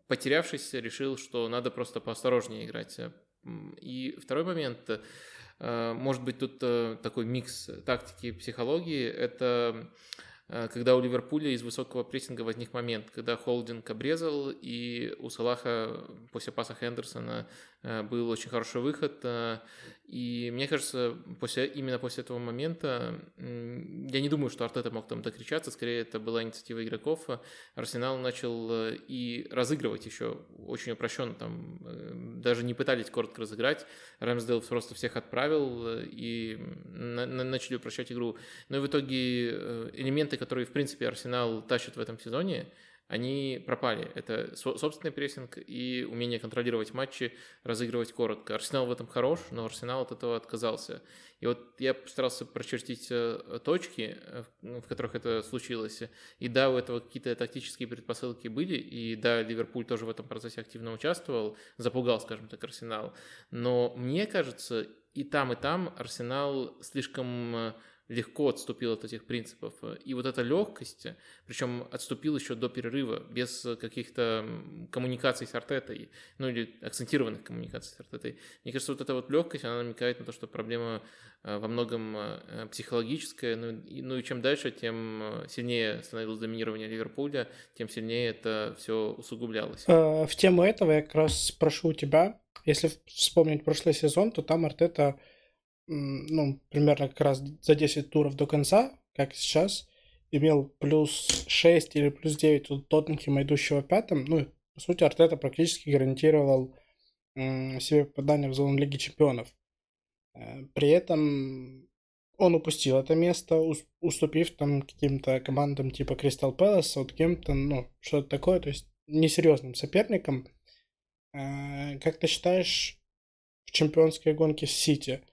потерявшись, решил, что надо просто поосторожнее играть. И второй момент, Э, может быть, тут э, такой микс тактики и психологии. Это э, когда у Ливерпуля из высокого прессинга возник момент, когда холдинг обрезал, и у Салаха после паса Хендерсона был очень хороший выход. И мне кажется, после, именно после этого момента, я не думаю, что Артета мог там докричаться, скорее это была инициатива игроков. Арсенал начал и разыгрывать еще очень упрощенно, там даже не пытались коротко разыграть. Рэмсдейл просто всех отправил э, и на на начали упрощать игру. Но и в итоге э, элементы, которые, в принципе, Арсенал тащит в этом сезоне, они пропали. Это собственный прессинг и умение контролировать матчи, разыгрывать коротко. Арсенал в этом хорош, но Арсенал от этого отказался. И вот я постарался прочертить э, точки, э, в которых это случилось. И да, у этого какие-то тактические предпосылки были, и да, Ливерпуль тоже в этом процессе активно участвовал, запугал, скажем так, Арсенал. Но мне кажется, и там, и там Арсенал слишком э, легко отступил от этих принципов. И вот эта легкость, причем отступил еще до перерыва, без каких-то коммуникаций с Артетой, ну или акцентированных коммуникаций с Артетой. Мне кажется, вот эта вот легкость, она намекает на то, что проблема э, во многом э, психологическая, ну и, ну и чем дальше, тем э, сильнее становилось доминирование Ливерпуля, тем сильнее это все усугублялось. В тему этого я как раз спрошу у тебя, если вспомнить прошлый сезон, то там Артета ну, примерно как раз за 10 туров до конца, как сейчас, имел плюс 6 или плюс 9 у Тоттенхема, идущего пятым. Ну, по сути, Артета практически гарантировал себе попадание в зону Лиги Чемпионов. Э, при этом он упустил это место, уступив там каким-то командам типа Кристал Пэлас, Саутгемптон, ну, что-то такое, то есть несерьезным соперникам. Э, как ты считаешь, в чемпионской гонке Сити –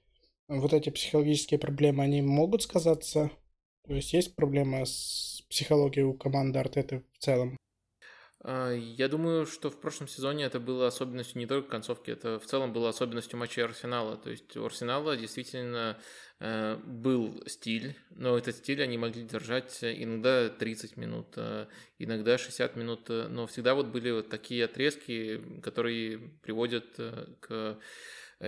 вот эти психологические проблемы, они могут сказаться? То есть есть проблема с психологией у команды Артеты в целом? А, я думаю, что в прошлом сезоне это было особенностью не только концовки, это в целом было особенностью матча Арсенала. То есть у Арсенала действительно э, был стиль, но этот стиль они могли держать иногда 30 минут, э, иногда 60 минут, э, но всегда вот были вот такие отрезки, которые приводят к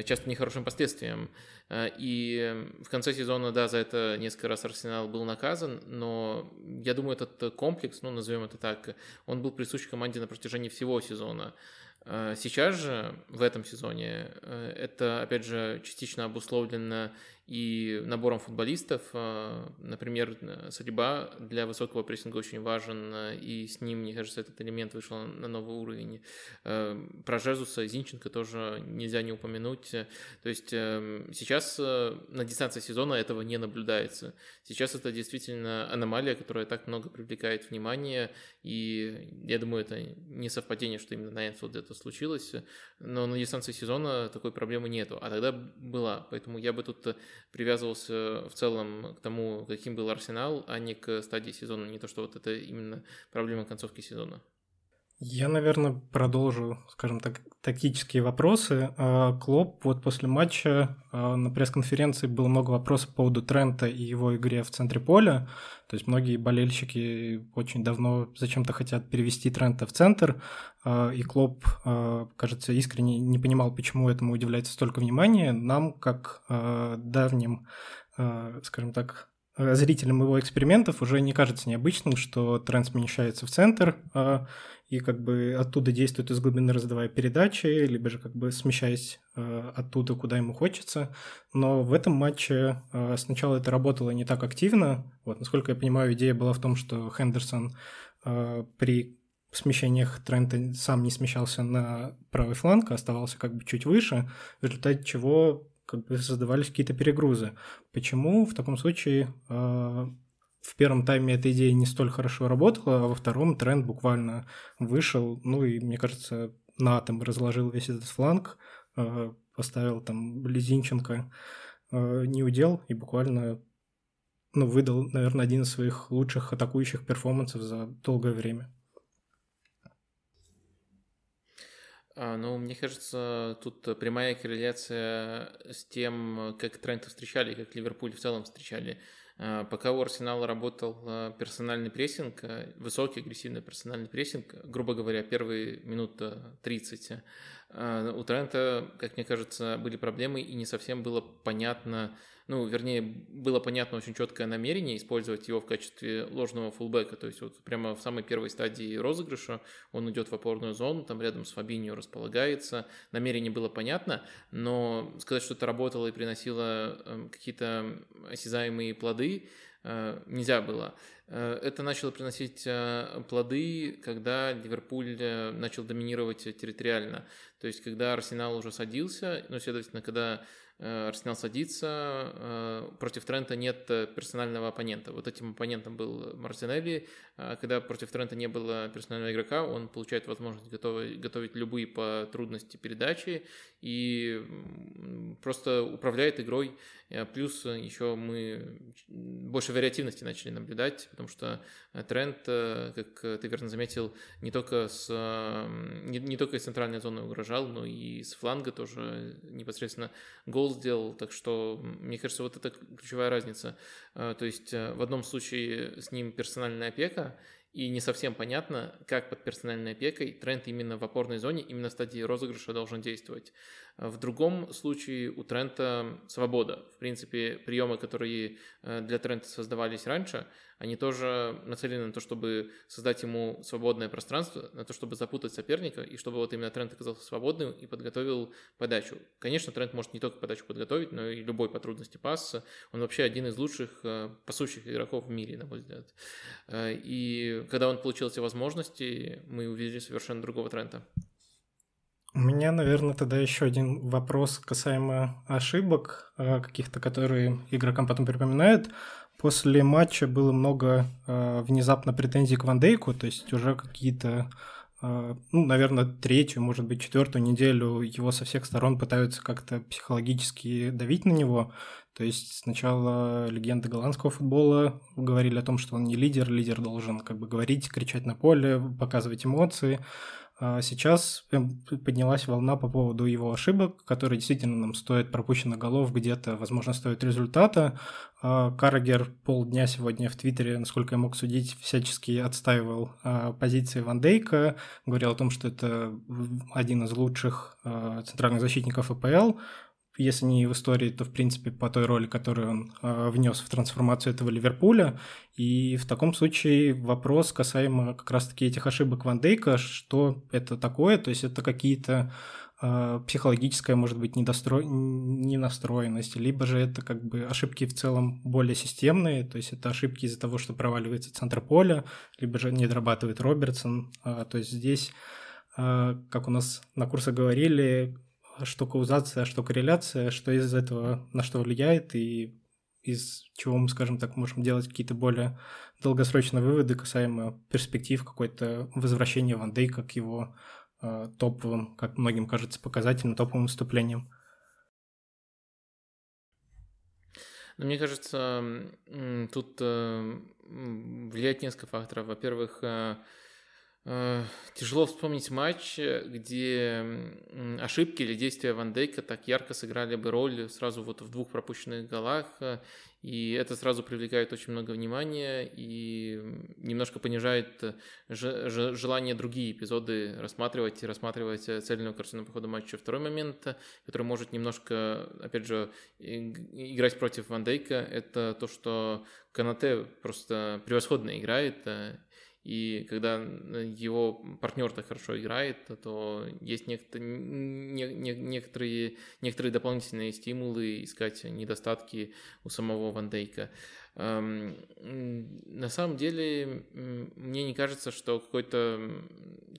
часто нехорошим последствиям. Э, и в конце сезона, да, за это несколько раз Арсенал был наказан, но я думаю, этот комплекс, ну, назовем это так, он был присущ команде на протяжении всего сезона. Э, сейчас же, в этом сезоне, э, это, опять же, частично обусловлено и набором футболистов. Э, например, Садиба для высокого прессинга очень важен, и с ним, мне кажется, этот элемент вышел на новый уровень. Про Жезуса Зинченко тоже нельзя не упомянуть. То есть сейчас на дистанции сезона этого не наблюдается. Сейчас это действительно аномалия, которая так много привлекает внимание, и я думаю, это не совпадение, что именно на Энфилде это случилось, но на дистанции сезона такой проблемы нету, а тогда была, поэтому я бы тут привязывался в целом к тому, каким был Арсенал, а не к стадии сезона, не то, что вот это именно проблема концовки сезона. Я, наверное, продолжу, скажем так, тактические вопросы. А, Клоп вот после матча а, на пресс-конференции было много вопросов по поводу Трента и его игре в центре поля. То есть многие болельщики очень давно зачем-то хотят перевести Трента в центр, а, и Клоп, кажется, искренне не понимал, почему этому удивляется столько внимания. Нам, как давним, скажем так, зрителям его экспериментов уже не кажется необычным, что тренд смещается в центр, и как бы оттуда действует из глубины раздавая передачи, либо же как бы смещаясь э, оттуда, куда ему хочется. Но в этом матче э, сначала это работало не так активно. Вот, насколько я понимаю, идея была в том, что Хендерсон э, при смещениях Трента сам не смещался на правый фланг, а оставался как бы чуть выше, в результате чего как бы создавались какие-то перегрузы. Почему в таком случае э, в первом тайме эта идея не столь хорошо работала, а во втором тренд буквально вышел, ну и, мне кажется, на атом разложил весь этот фланг, э, поставил там Лизинченко э, не удел и буквально ну, выдал, наверное, один из своих лучших атакующих перформансов за долгое время. А, ну, мне кажется, тут прямая корреляция с тем, как Трента встречали, как Ливерпуль в целом встречали. А, пока у Арсенала работал а, персональный прессинг, а, высокий агрессивный персональный прессинг, грубо говоря, первые минут 30, у Трента, как мне кажется, были проблемы и не совсем было понятно, ну, вернее, было понятно очень четкое намерение использовать его в качестве ложного фулбэка, то есть вот прямо в самой первой стадии розыгрыша он идет в опорную зону, там рядом с Фабиньо располагается, намерение было понятно, но сказать, что это работало и приносило эм, какие-то осязаемые плоды, нельзя было. Э, это начало приносить э, плоды, когда Ливерпуль э, начал доминировать территориально. То есть, когда Арсенал уже садился, ну, следовательно, когда Э, Арсенал садится, э, против Трента нет э, персонального оппонента. Вот этим оппонентом был Мартинелли. Когда против Трента не было персонального игрока, он получает возможность готовить, готовить любые по трудности передачи и просто управляет игрой. Плюс еще мы больше вариативности начали наблюдать, потому что Трент, как ты верно заметил, не только, с, не, не только из центральной зоны угрожал, но и с фланга тоже непосредственно гол сделал, так что, мне кажется, вот это ключевая разница. А, то есть э, в одном случае с ним персональная опека, и не совсем понятно, как под персональной опекой тренд именно в опорной зоне, именно в стадии розыгрыша должен действовать. В другом случае у Трента свобода. В принципе, приемы, которые э, для Трента создавались раньше, они тоже нацелены на то, чтобы создать ему свободное пространство, на то, чтобы запутать соперника, и чтобы вот именно Трент оказался свободным и подготовил подачу. Конечно, Трент может не только подачу подготовить, но и любой по трудности пасса. Он вообще один из лучших э, пасущих игроков в мире, на мой взгляд. Э, и когда он получил эти возможности, мы увидели совершенно другого Трента. У меня, наверное, тогда еще один вопрос касаемо ошибок э, каких-то, которые игрокам потом припоминают. После матча было много э, внезапно претензий к Вандейку, то есть уже какие-то, э, ну, наверное, третью, может быть, четвертую неделю его со всех сторон пытаются как-то психологически давить на него. То есть сначала легенды голландского футбола говорили о том, что он не лидер, лидер должен как бы говорить, кричать на поле, показывать эмоции. А сейчас поднялась волна по поводу его ошибок, которые действительно нам стоят пропущенных голов, где-то, возможно, стоят результата. А Каррагер полдня сегодня в Твиттере, насколько я мог судить, всячески отстаивал а, позиции Ван Дейка, говорил о том, что это один из лучших центральных защитников АПЛ, если не в истории, то в принципе по той роли, которую он э, внес в трансформацию этого Ливерпуля. И в таком случае вопрос касаемо как раз-таки этих ошибок Ван Дейка, что это такое, то есть это какие-то э, психологическая, может быть, недостро... ненастроенность, либо же это как бы ошибки в целом более системные, то есть это ошибки из-за того, что проваливается центр поля, либо же не дорабатывает Робертсон. Э, то есть здесь, как у нас на курсах говорили, что каузация, что корреляция, что из этого на что влияет и из чего мы, скажем так, можем делать какие-то более долгосрочные выводы касаемо перспектив какой-то возвращения Ван Дейка к его э, топовым, как многим кажется, показательным топовым выступлениям. Ну, мне кажется, тут э, влияет несколько факторов. Во-первых, Э, тяжело вспомнить матч, где ошибки или действия Ван Дейка так ярко сыграли бы роль сразу вот в двух пропущенных голах, э, и это сразу привлекает очень много внимания и немножко понижает желание другие эпизоды рассматривать и рассматривать цельную картину по ходу матча. Второй момент, который может немножко, опять же, играть против Ван Дейка, это то, что Канате просто превосходно играет, э, и когда его партнер так хорошо играет, то есть некоторые, некоторые, некоторые дополнительные стимулы искать недостатки у самого Ван Дейка. Эм, на самом деле, мне не кажется, что какой-то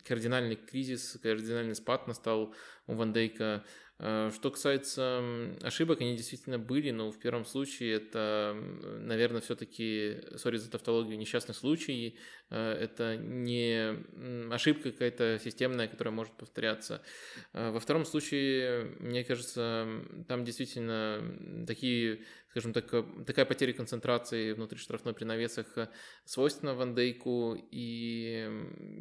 кардинальный кризис, кардинальный спад настал у Ван Дейка. Э, что касается ошибок, они действительно были, но в первом случае это, наверное, все-таки, сори за тавтологию, несчастный случай. Э, это не ошибка какая-то системная, которая может повторяться. Э, во втором случае, мне кажется, там действительно такие скажем так, такая потеря концентрации внутри штрафной при навесах свойственна Ван Дейку, и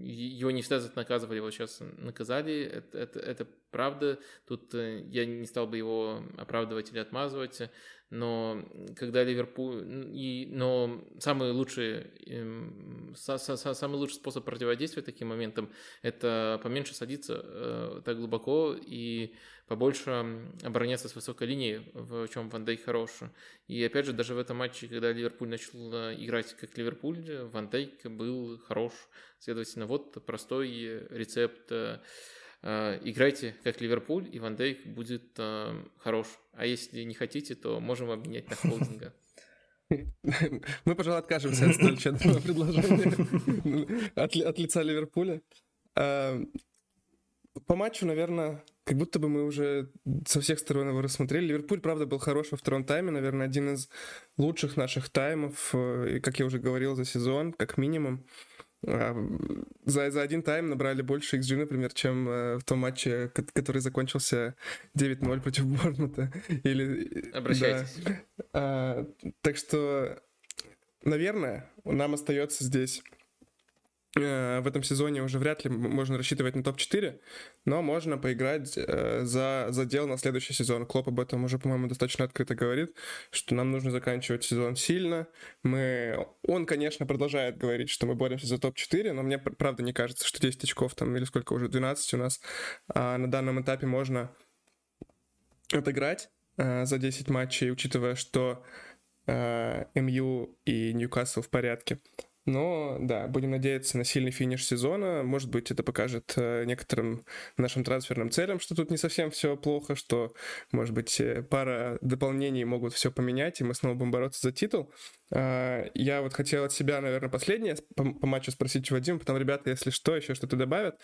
его не всегда за это наказывали, его сейчас наказали, это, это, это правда, тут э, я не стал бы его оправдывать или отмазывать, но когда Ливерпуль, и, но самый лучший, эм, самый лучший способ противодействия таким моментам – это поменьше садиться э, так глубоко и побольше обороняться с высокой линии, в чем Ван Дейк хорош. И опять же, даже в этом матче, когда Ливерпуль начал э, играть как Ливерпуль, Ван Дейк был хорош. Следовательно, вот простой рецепт Э, играйте как Ливерпуль, и Ван Дейк будет э, хорош. А если не хотите, то можем обменять на холдинга. Мы, пожалуй, откажемся от столь щедрого предложения от, от лица Ливерпуля. А, по матчу, наверное, как будто бы мы уже со всех сторон его рассмотрели. Ливерпуль, правда, был хороший во втором тайме, наверное, один из лучших наших таймов, э, и, как я уже говорил, за сезон, как минимум. За, за один тайм набрали больше XG, например, чем э, в том матче, который закончился 9-0 против Борнмута. Или, Обращайтесь. Да. А, так что, наверное, нам остается здесь Э, в этом сезоне уже вряд ли можно рассчитывать на топ-4, но можно поиграть э, за задел на следующий сезон. Клоп об этом уже, по-моему, достаточно открыто говорит, что нам нужно заканчивать сезон сильно. Мы... Он, конечно, продолжает говорить, что мы боремся за топ-4, но мне, правда, не кажется, что 10 очков там, или сколько уже, 12 у нас а на данном этапе можно отыграть э, за 10 матчей, учитывая, что МЮ и Ньюкасл в порядке. Но да, будем надеяться на сильный финиш сезона. Может быть, это покажет э, некоторым нашим трансферным целям, что тут не совсем все плохо, что, может быть, э, пара дополнений могут все поменять, и мы снова будем бороться за титул. А, я вот хотел от себя, наверное, последнее по, матчу спросить Вадим, потом ребята, если что, еще что-то добавят.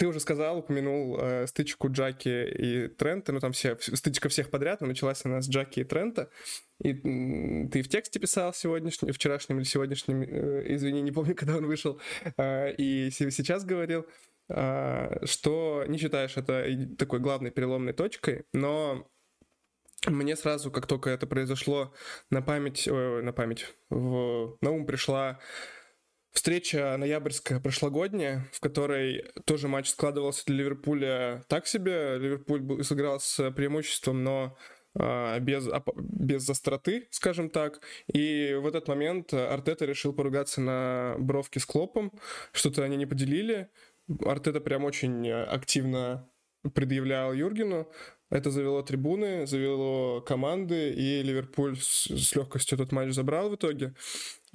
Ты уже сказал, упомянул э, стычку Джаки и Трента, ну там все, стычка всех подряд, но началась она с Джаки и Трента. И ты в тексте писал сегодняшнем, вчерашнем или сегодняшнем, э, извини, не помню, когда он вышел, э, и сейчас говорил, э, что не считаешь это такой главной переломной точкой, но мне сразу, как только это произошло, на память, э, на память, в, на ум пришла Встреча ноябрьская прошлогодняя, в которой тоже матч складывался для Ливерпуля так себе. Ливерпуль сыграл с преимуществом, но а, без, без остроты, скажем так. И в этот момент Артета решил поругаться на бровке с Клопом. Что-то они не поделили. Артета прям очень активно предъявлял Юргену. Это завело трибуны, завело команды, и Ливерпуль с, легкостью этот матч забрал в итоге.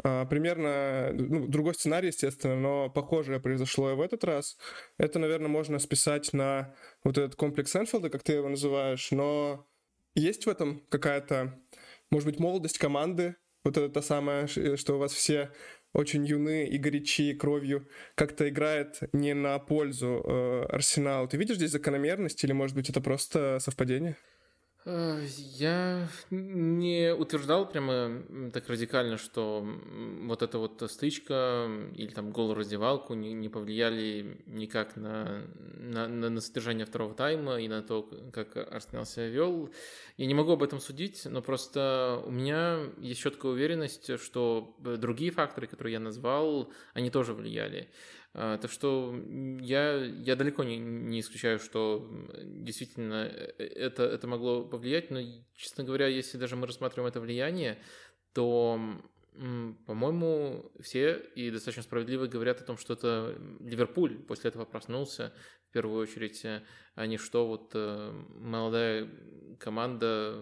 А, примерно ну, другой сценарий, естественно, но похожее произошло и в этот раз. Это, наверное, можно списать на вот этот комплекс Энфилда, как ты его называешь, но есть в этом какая-то, может быть, молодость команды, вот это та самая, что у вас все очень юны и горячи кровью, как-то играет не на пользу э, Арсеналу. Ты видишь здесь закономерность или, может быть, это просто совпадение? Э, я не утверждал прямо так радикально, что вот эта вот стычка или там гол раздевалку не, не повлияли никак на, на, на содержание второго тайма и на то, как Арсенал себя вел. Я не могу об этом судить, но просто у меня есть четкая уверенность, что другие факторы, которые я назвал, они тоже влияли. А, так что я, я далеко не, не исключаю, что действительно э, э, это, это могло повлиять, но, честно говоря, если даже мы рассматриваем это влияние, то, по-моему, все и достаточно справедливо говорят о том, что это Ливерпуль после этого проснулся, первую очередь, э, а не что вот молодая команда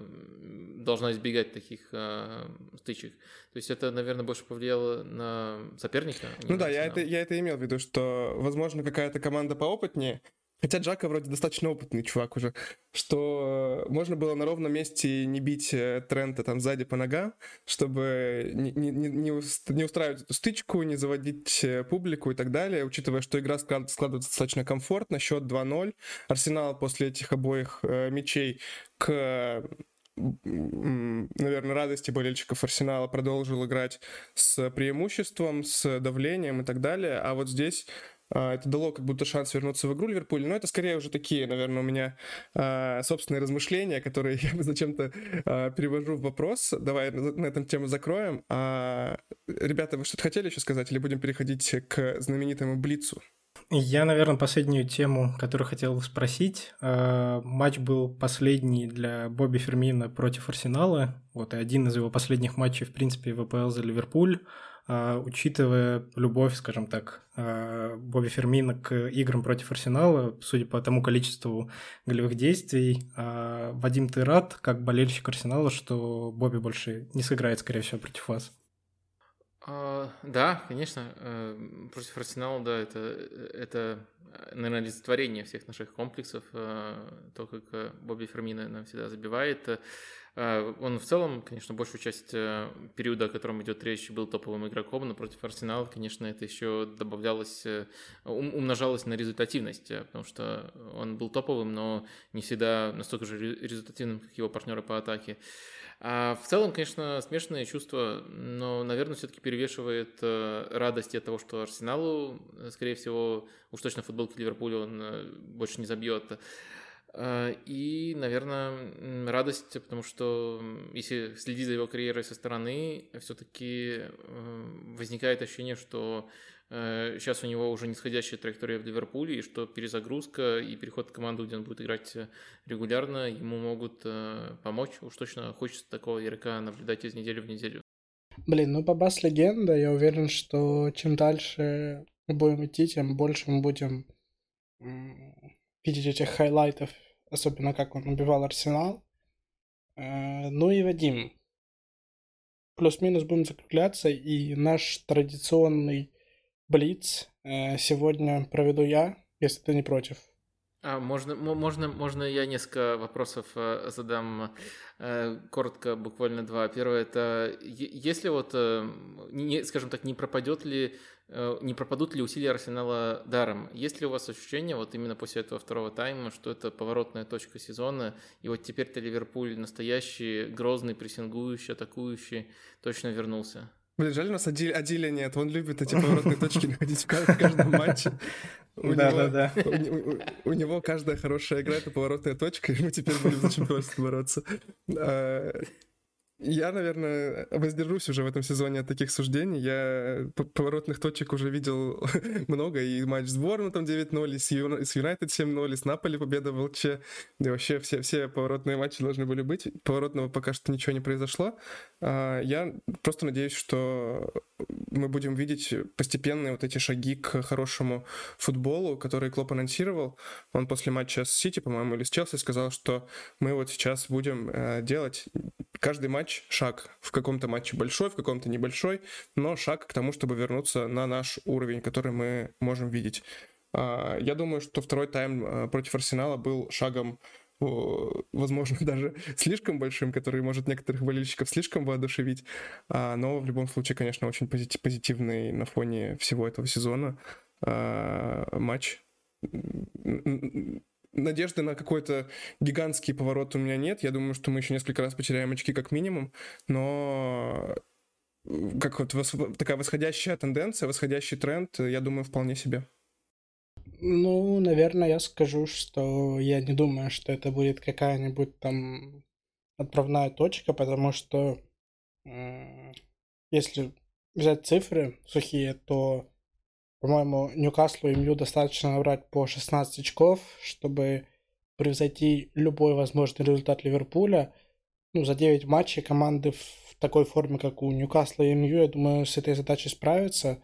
должна избегать таких э, стычек. То есть это, наверное, больше повлияло на соперника. Ну да, я это, я это имел в виду, что, возможно, какая-то команда поопытнее, Хотя Джака вроде достаточно опытный чувак уже, что можно было на ровном месте не бить э, Трента там сзади по ногам, чтобы не, не, не устраивать эту стычку, не заводить э, публику и так далее, учитывая, что игра складывается достаточно комфортно, счет 2-0. Арсенал после этих обоих э, мячей к наверное, радости болельщиков Арсенала продолжил играть с преимуществом, с давлением и так далее. А вот здесь это дало как будто шанс вернуться в игру Ливерпуль. Но это скорее уже такие, наверное, у меня а, собственные размышления, которые я зачем-то а, перевожу в вопрос. Давай на этом тему закроем. Ребята, вы что-то хотели еще сказать или будем переходить к знаменитому Блицу? Я, наверное, последнюю тему, которую хотел спросить. Матч был последний для Бобби Фермина против Арсенала. Вот, и один из его последних матчей, в принципе, в АПЛ за Ливерпуль. А, учитывая любовь, скажем так, а, Бобби Фермина к играм против Арсенала, судя по тому количеству голевых действий, а, Вадим, ты рад, как болельщик Арсенала, что Бобби больше не сыграет, скорее всего, против вас? да, конечно, э, против Арсенала, да, это, это наверное, олицетворение всех наших комплексов, э, то, как э, Бобби Фермина нам всегда забивает. Э, он в целом, конечно, большую часть э, периода, о котором идет речь, был топовым игроком, но против Арсенала, конечно, это еще добавлялось, умножалось на результативность, потому что он был топовым, но не всегда настолько же результативным, как его партнеры по атаке. А в целом, конечно, смешанные чувства, но, наверное, все-таки перевешивает э, радость от того, что Арсеналу, э, скорее всего, уж точно футболки Ливерпуля он э, больше не забьет. И, наверное, радость, потому что если следить за его карьерой со стороны, все-таки возникает ощущение, что сейчас у него уже нисходящая траектория в Ливерпуле, и что перезагрузка и переход в команду, где он будет играть регулярно, ему могут э, помочь. Уж точно хочется такого игрока наблюдать из недели в неделю. Блин, ну по бас легенда, я уверен, что чем дальше мы будем идти, тем больше мы будем видеть этих highlight ов, особенно как он убивал Арсенал. Э, ну и Вадим, плюс-минус будем закругляться, и наш традиционный Блиц э, сегодня проведу я, если ты не против. А можно, можно, можно я несколько вопросов э, задам коротко, буквально два. Первое это, если вот, не, скажем так, не пропадет ли, не пропадут ли усилия Арсенала даром? Есть ли у вас ощущение вот именно после этого второго тайма, что это поворотная точка сезона, и вот теперь-то Ливерпуль настоящий, грозный, прессингующий, атакующий, точно вернулся? Блин, жаль, у нас Адиль, Адиля нет. Он любит эти поворотные точки находить в каждом матче. Да, да, да. У него каждая хорошая игра — это поворотная точка, и мы теперь будем за чемпионство бороться. Я, наверное, воздержусь уже в этом сезоне от таких суждений. Я поворотных точек уже видел много. И матч с Борнмутом 9-0, и с Юнайтед 7-0, и с Наполи победа в ЛЧ. И вообще все, все поворотные матчи должны были быть. Поворотного пока что ничего не произошло. А, я просто надеюсь, что мы будем видеть постепенные вот эти шаги к хорошему футболу, который Клоп анонсировал. Он после матча с Сити, по-моему, или с Челси сказал, что мы вот сейчас будем э, делать каждый матч шаг. В каком-то матче большой, в каком-то небольшой, но шаг к тому, чтобы вернуться на наш уровень, который мы можем видеть. А, я думаю, что второй тайм э, против Арсенала был шагом возможно, даже слишком большим, который может некоторых болельщиков слишком воодушевить. А, но в любом случае, конечно, очень позитивный на фоне всего этого сезона а, матч. Надежды на какой-то гигантский поворот у меня нет. Я думаю, что мы еще несколько раз потеряем очки как минимум, но как вот такая восходящая тенденция, восходящий тренд, я думаю, вполне себе. Ну, наверное, я скажу, что я не думаю, что это будет какая-нибудь там отправная точка, потому что если взять цифры сухие, то, по-моему, Ньюкаслу и Мью достаточно набрать по 16 очков, чтобы превзойти любой возможный результат Ливерпуля. Ну, за 9 матчей команды в такой форме, как у Ньюкасла и Мью, я думаю, с этой задачей справятся.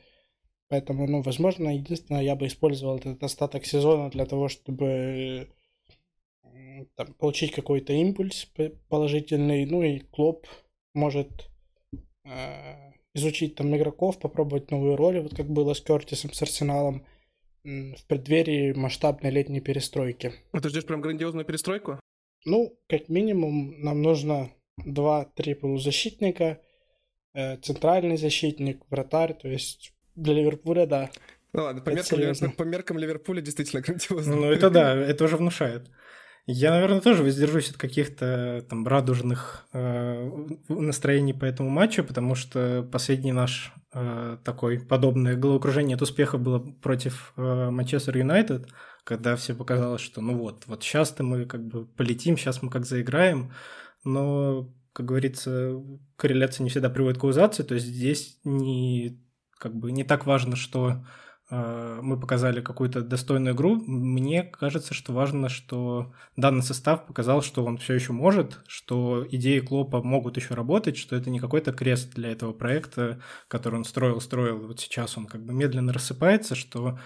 Поэтому, ну, возможно, единственное, я бы использовал этот остаток сезона для того, чтобы там, получить какой-то импульс положительный. Ну и Клоп может э, изучить там игроков, попробовать новые роли, вот как было с Кертисом, с Арсеналом в преддверии масштабной летней перестройки. А ты ждешь прям грандиозную перестройку? Ну, как минимум, нам нужно 2-3 полузащитника, э, центральный защитник, вратарь, то есть для Ливерпуля, да. Ну ладно, по, меркам, Ливерпуля, по меркам Ливерпуля действительно грандиозно. Ну это да, это уже внушает. Я, наверное, тоже воздержусь от каких-то там радужных э, настроений по этому матчу, потому что последний наш э, такой подобное головокружение от успеха было против э, Манчестер Юнайтед, когда все показалось, что ну вот, вот сейчас-то мы как бы полетим, сейчас мы как заиграем, но, как говорится, корреляция не всегда приводит к каузации, то есть здесь не как бы не так важно, что э, мы показали какую-то достойную игру. Мне кажется, что важно, что данный состав показал, что он все еще может, что идеи Клопа могут еще работать, что это не какой-то крест для этого проекта, который он строил, строил, вот сейчас он как бы медленно рассыпается, что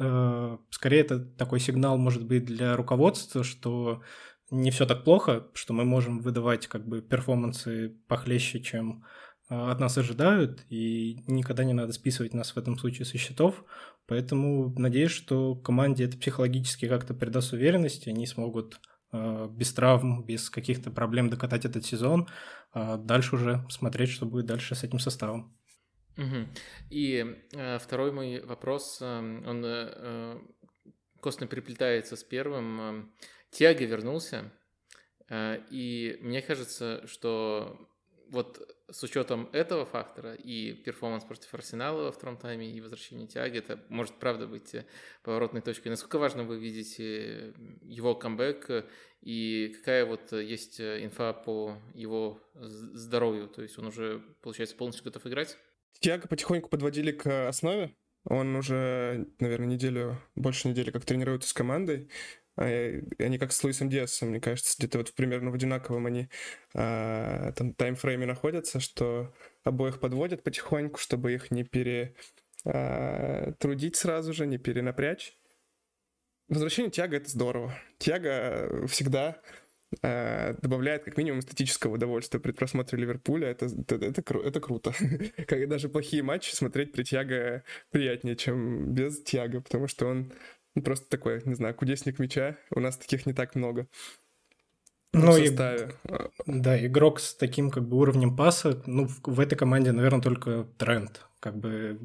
э, скорее это такой сигнал может быть для руководства, что не все так плохо, что мы можем выдавать как бы перформансы похлеще, чем от нас ожидают, и никогда не надо списывать нас в этом случае со счетов. Поэтому надеюсь, что команде это психологически как-то придаст уверенности, они смогут без травм, без каких-то проблем докатать этот сезон, а дальше уже смотреть, что будет дальше с этим составом. Угу. И э, второй мой вопрос, э, он э, костно переплетается с первым. Тиаго вернулся, э, и мне кажется, что вот с учетом этого фактора и перформанс против Арсенала во втором тайме и возвращение Тиаги, это может правда быть э, поворотной точкой. Насколько важно вы видите его камбэк и какая вот есть инфа по его здоровью? То есть он уже, получается, полностью готов играть? Тиаго потихоньку подводили к основе. Он уже, наверное, неделю, больше недели как тренируется с командой. А, они как с Луисом Диасом, мне кажется, где-то вот примерно в одинаковом они а, там таймфрейме находятся, что обоих подводят потихоньку, чтобы их не перетрудить а, сразу же, не перенапрячь. Возвращение Тиаго — это здорово. Тиаго всегда а, добавляет как минимум эстетического удовольствия при просмотре Ливерпуля. Это, это, это, кру, это круто. как даже плохие матчи смотреть при Тиаго приятнее, чем без Тиаго, потому что он просто такой, не знаю, кудесник мяча. У нас таких не так много. Ну, и, да, игрок с таким как бы уровнем паса, ну, в, в этой команде, наверное, только тренд. Как бы,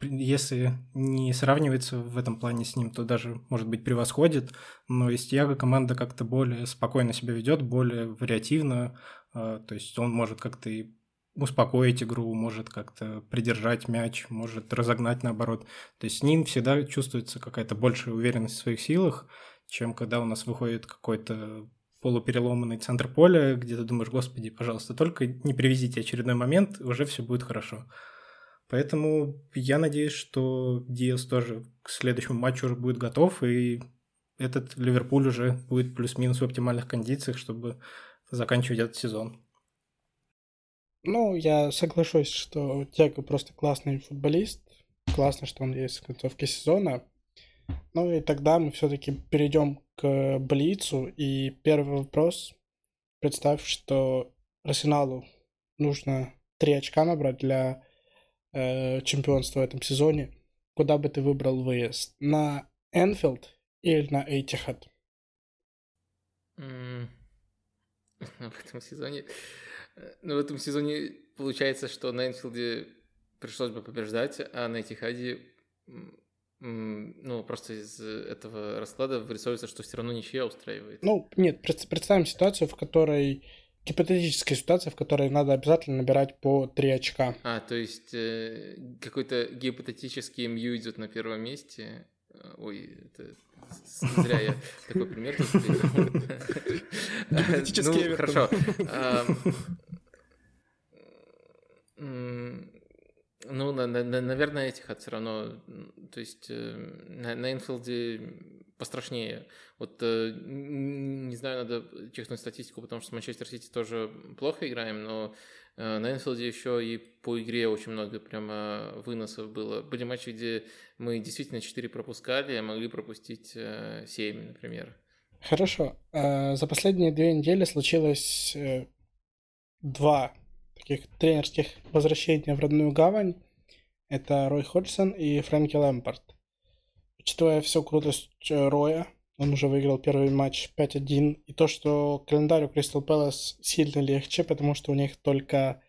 если не сравнивается в этом плане с ним, то даже, может быть, превосходит. Но из Тиаго команда как-то более спокойно себя ведет, более вариативно. А, то есть он может как-то и успокоить игру, может как-то придержать мяч, может разогнать наоборот. То есть с ним всегда чувствуется какая-то большая уверенность в своих силах, чем когда у нас выходит какой-то полупереломанный центр поля, где ты думаешь, господи, пожалуйста, только не привезите очередной момент, уже все будет хорошо. Поэтому я надеюсь, что Диас тоже к следующему матчу уже будет готов, и этот Ливерпуль уже будет плюс-минус в оптимальных кондициях, чтобы заканчивать этот сезон. Ну, я соглашусь, что Тяга просто классный футболист. Классно, что он есть в концовке сезона. Ну и тогда мы все-таки перейдем к Блицу. И первый вопрос. Представь, что Арсеналу нужно три очка набрать для э, чемпионства в этом сезоне. Куда бы ты выбрал выезд? На Энфилд или на Эйтихад? Mm. В этом сезоне ну, в этом сезоне получается, что на Энфилде пришлось бы побеждать, а на Этихаде ну, просто из этого расклада вырисовывается, что все равно ничья устраивает. Ну, нет, представим ситуацию, в которой гипотетическая ситуация, в которой надо обязательно набирать по 3 очка. А, то есть э, какой-то гипотетический МЮ идет на первом месте. Ой, это зря я такой пример тут Гипотетический Ну, хорошо. Ну, на, на, наверное, этих от все равно. То есть э, на, на Инфилде пострашнее. Вот э, не знаю, надо чекнуть статистику, потому что с Манчестер Сити тоже плохо играем, но э, на Энфилде еще и по игре очень много прямо выносов было. Были матчи, где мы действительно 4 пропускали, а могли пропустить 7, например. Хорошо. За последние две недели случилось два таких тренерских возвращений в родную гавань. Это Рой Ходжсон и Фрэнки Лэмпорт. Учитывая всю крутость э, Роя, он уже выиграл первый матч 5-1. И то, что календарь у Кристал Пэлас сильно легче, потому что у них только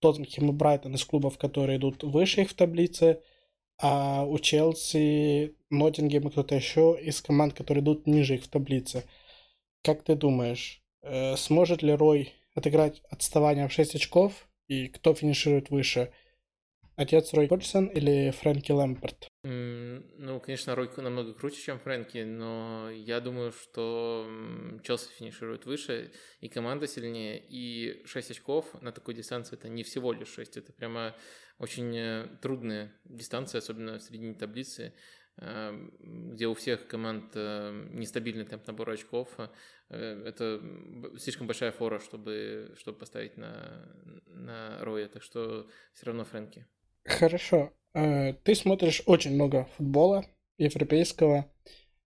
Тоттенхэм и Брайтон из клубов, которые идут выше их в таблице, а у Челси, Ноттингем и кто-то еще из команд, которые идут ниже их в таблице. Как ты думаешь, э, сможет ли Рой отыграть отставание в 6 очков, и кто финиширует выше? Отец Рой Ходжсон или Фрэнки Лэмпорт? Mm, ну, конечно, Рой намного круче, чем Фрэнки, но я думаю, что Челси финиширует выше, и команда сильнее, и 6 очков на такой дистанции это не всего лишь 6, это прямо очень э, трудная дистанция, особенно в середине таблицы. Эм, где у всех команд эм, нестабильный темп набора очков, э, это слишком большая фора, чтобы, чтобы поставить на, на Роя, так что все равно Фрэнки. Хорошо. Э, ты смотришь очень много футбола европейского.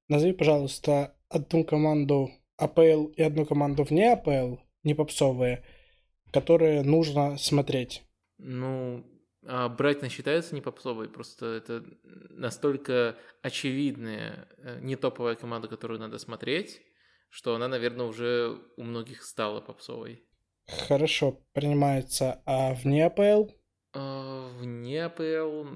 Назови, пожалуйста, одну команду АПЛ и одну команду вне АПЛ, не попсовые, которые нужно смотреть. Ну, а Брайтон считается не попсовой, просто это настолько очевидная, э, не топовая команда, которую надо смотреть. что она, наверное, уже у многих стала попсовой. Хорошо, принимается. А вне АПЛ? А, вне АПЛ...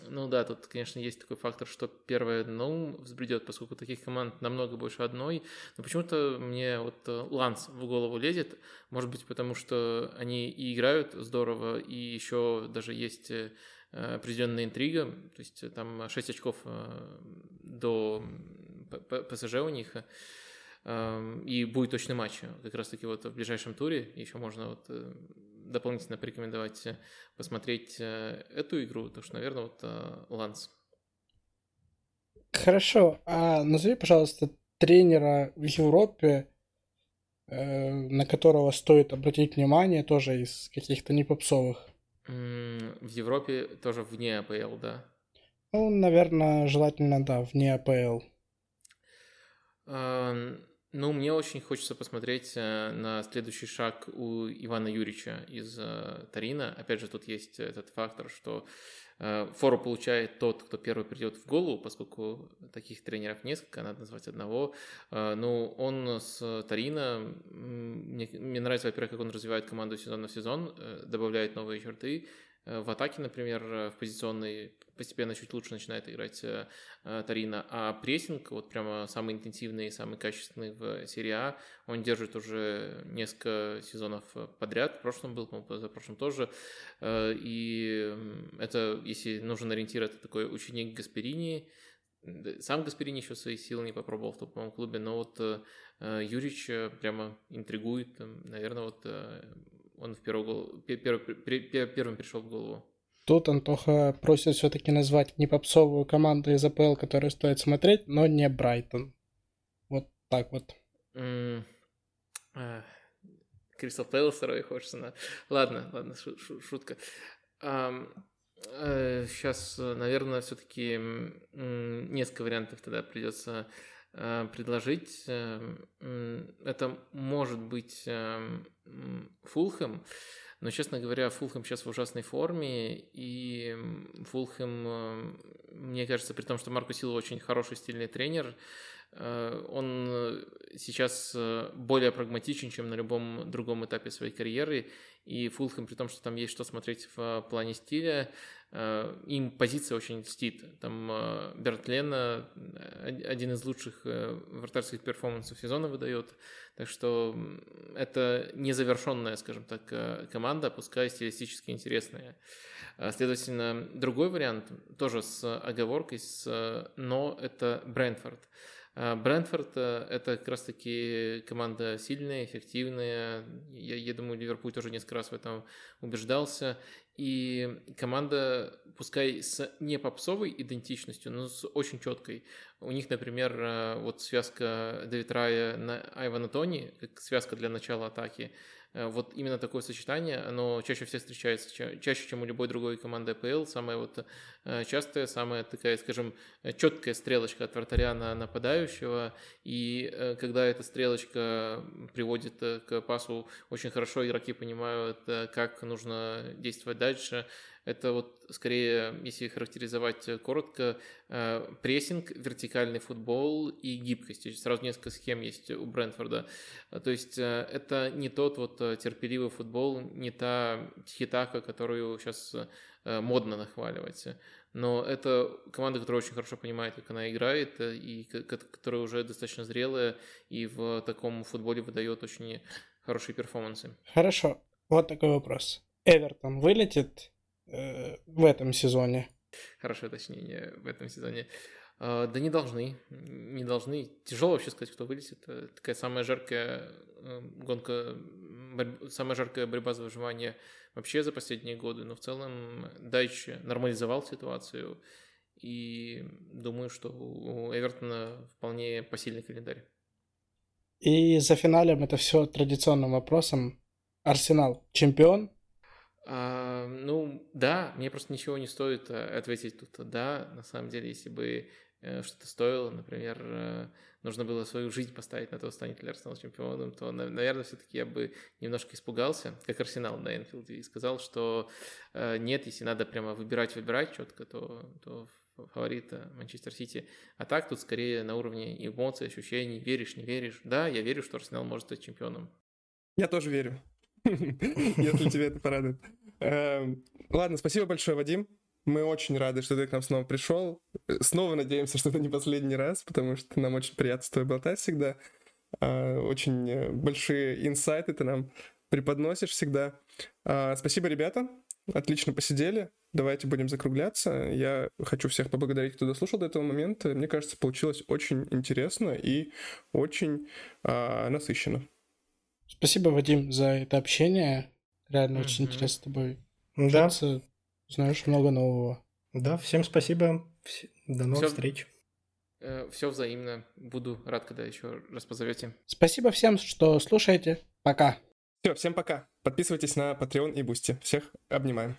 Ну да, тут, конечно, есть такой фактор, что первое на ум взбредет, поскольку таких команд намного больше одной. Но почему-то мне вот э, Ланс в голову лезет. Может быть, потому что они и играют здорово, и еще даже есть э, определенная интрига. То есть там 6 очков э, до ПСЖ у них. И будет точный матч как раз-таки вот в ближайшем туре. Еще можно вот дополнительно порекомендовать э, посмотреть э, эту игру, то что, наверное, вот э, Ланс. Хорошо, а назови, пожалуйста, тренера в Европе, на которого стоит обратить внимание, тоже из каких-то непопсовых. В Европе тоже вне АПЛ, да? Ну, наверное, желательно, да, вне АПЛ. Ну, мне очень хочется посмотреть э, на следующий шаг у Ивана Юрьевича из э, Тарина. Опять же, тут есть этот фактор, что э, фору получает тот, кто первый придет в голову, поскольку таких тренеров несколько, надо назвать одного. Ну, он с Тарина, мне, мне нравится, во-первых, как он развивает команду сезон на сезон, добавляет новые черты, в атаке, например, в позиционной постепенно чуть лучше начинает играть э, э, Тарина, а прессинг, вот прямо самый интенсивный и самый качественный в серии А, он держит уже несколько сезонов подряд, в прошлом был, по-моему, за прошлым тоже, э, и это, если нужен ориентир, это такой ученик Гасперини, сам Гасперини еще свои силы не попробовал в топовом клубе, но вот Юрич прямо интригует, наверное, вот он в первый, первым пришел в голову. Тут Антоха просит все-таки назвать не попсовую команду из АПЛ, которую стоит смотреть, но не Брайтон. Вот так вот. Кристал Пэлас второй хочется. На... Ладно, ладно, шутка. Сейчас, э, наверное, все-таки несколько вариантов тогда придется предложить. Эм, это может быть эм, Фулхэм. Но, честно говоря, Фулхэм сейчас в ужасной форме, и Фулхэм, э, мне кажется, при том, что Марко Силва очень хороший стильный тренер, э, он э, сейчас более прагматичен, чем на любом другом этапе своей карьеры, и Фулхэм, при том, что там есть что смотреть в плане стиля, э, им позиция очень льстит. Там э, Берт Лена один из лучших э, вратарских перформансов сезона выдает. Так что это незавершенная, скажем так, команда, пускай стилистически интересная. Следовательно, другой вариант, тоже с оговоркой, с «но» — это Брентфорд. А, Брентфорд э, – это как раз-таки команда сильная, эффективная. Я, я думаю, Ливерпуль тоже несколько раз в этом убеждался. И команда, пускай с не попсовой идентичностью, но с очень четкой. У них, например, э, вот связка Дэвид Рая на Айвана Тони, как связка для начала атаки – Э, вот именно такое сочетание, оно чаще всего встречается, чаще, чем у любой другой команды АПЛ. Самая вот э, частая, самая такая, скажем, четкая стрелочка от вратаря на нападающего. И э, когда эта стрелочка приводит к пасу, очень хорошо игроки понимают, как нужно действовать дальше. Это вот скорее, если характеризовать коротко, э, прессинг, вертикальный футбол и гибкость. Сразу несколько схем есть у Брентфорда. То есть э, это не тот вот э, терпеливый футбол, не та хитака, которую сейчас модно нахваливать. Но это команда, которая очень хорошо понимает, как она играет, и которая уже достаточно зрелая, и в таком футболе выдает очень хорошие перформансы. Хорошо. Вот такой вопрос. Эвертон вылетит э, в этом сезоне? Хорошее уточнение в этом сезоне. А, да не должны, не должны. Тяжело вообще сказать, кто вылезет. Такая самая жаркая э, гонка, борь... самая жаркая борьба за выживание вообще за последние годы. Но в целом Дайч нормализовал ситуацию. И думаю, что у Эвертона вполне посильный календарь. И за финалем это все традиционным вопросом. Арсенал чемпион а, ну, да, мне просто ничего не стоит э, ответить тут да. На самом деле, если бы э, что-то стоило, например, э, нужно было свою жизнь поставить на то, станет ли Арсенал чемпионом, то, наверное, все-таки я бы немножко испугался, как Арсенал на Энфилде, и сказал, что нет, если надо прямо выбирать-выбирать четко, то, то фаворита Манчестер Сити. А так тут скорее на уровне эмоций, ощущений, веришь, не веришь. Да, я верю, что Арсенал может стать чемпионом. Я тоже верю, если тебе это порадует. Эм, ладно, спасибо большое, Вадим. Мы очень рады, что ты к нам снова пришел. Снова надеемся, что это не последний раз, потому что нам очень приятно с тобой болтать всегда. А, очень э, большие инсайты ты нам преподносишь всегда. А, спасибо, ребята. Отлично посидели. Давайте будем закругляться. Я хочу всех поблагодарить, кто дослушал до этого момента. Мне кажется, получилось очень интересно и очень а, насыщенно. Спасибо, Вадим, за это общение. Реально mm-hmm. очень интересно с тобой да. Знаешь много нового. Да, всем спасибо. До новых Всё... встреч. Э, Все взаимно. Буду рад, когда еще раз позовете. Спасибо всем, что слушаете. Пока. Все, всем пока. Подписывайтесь на Patreon и Boosty. Всех обнимаем.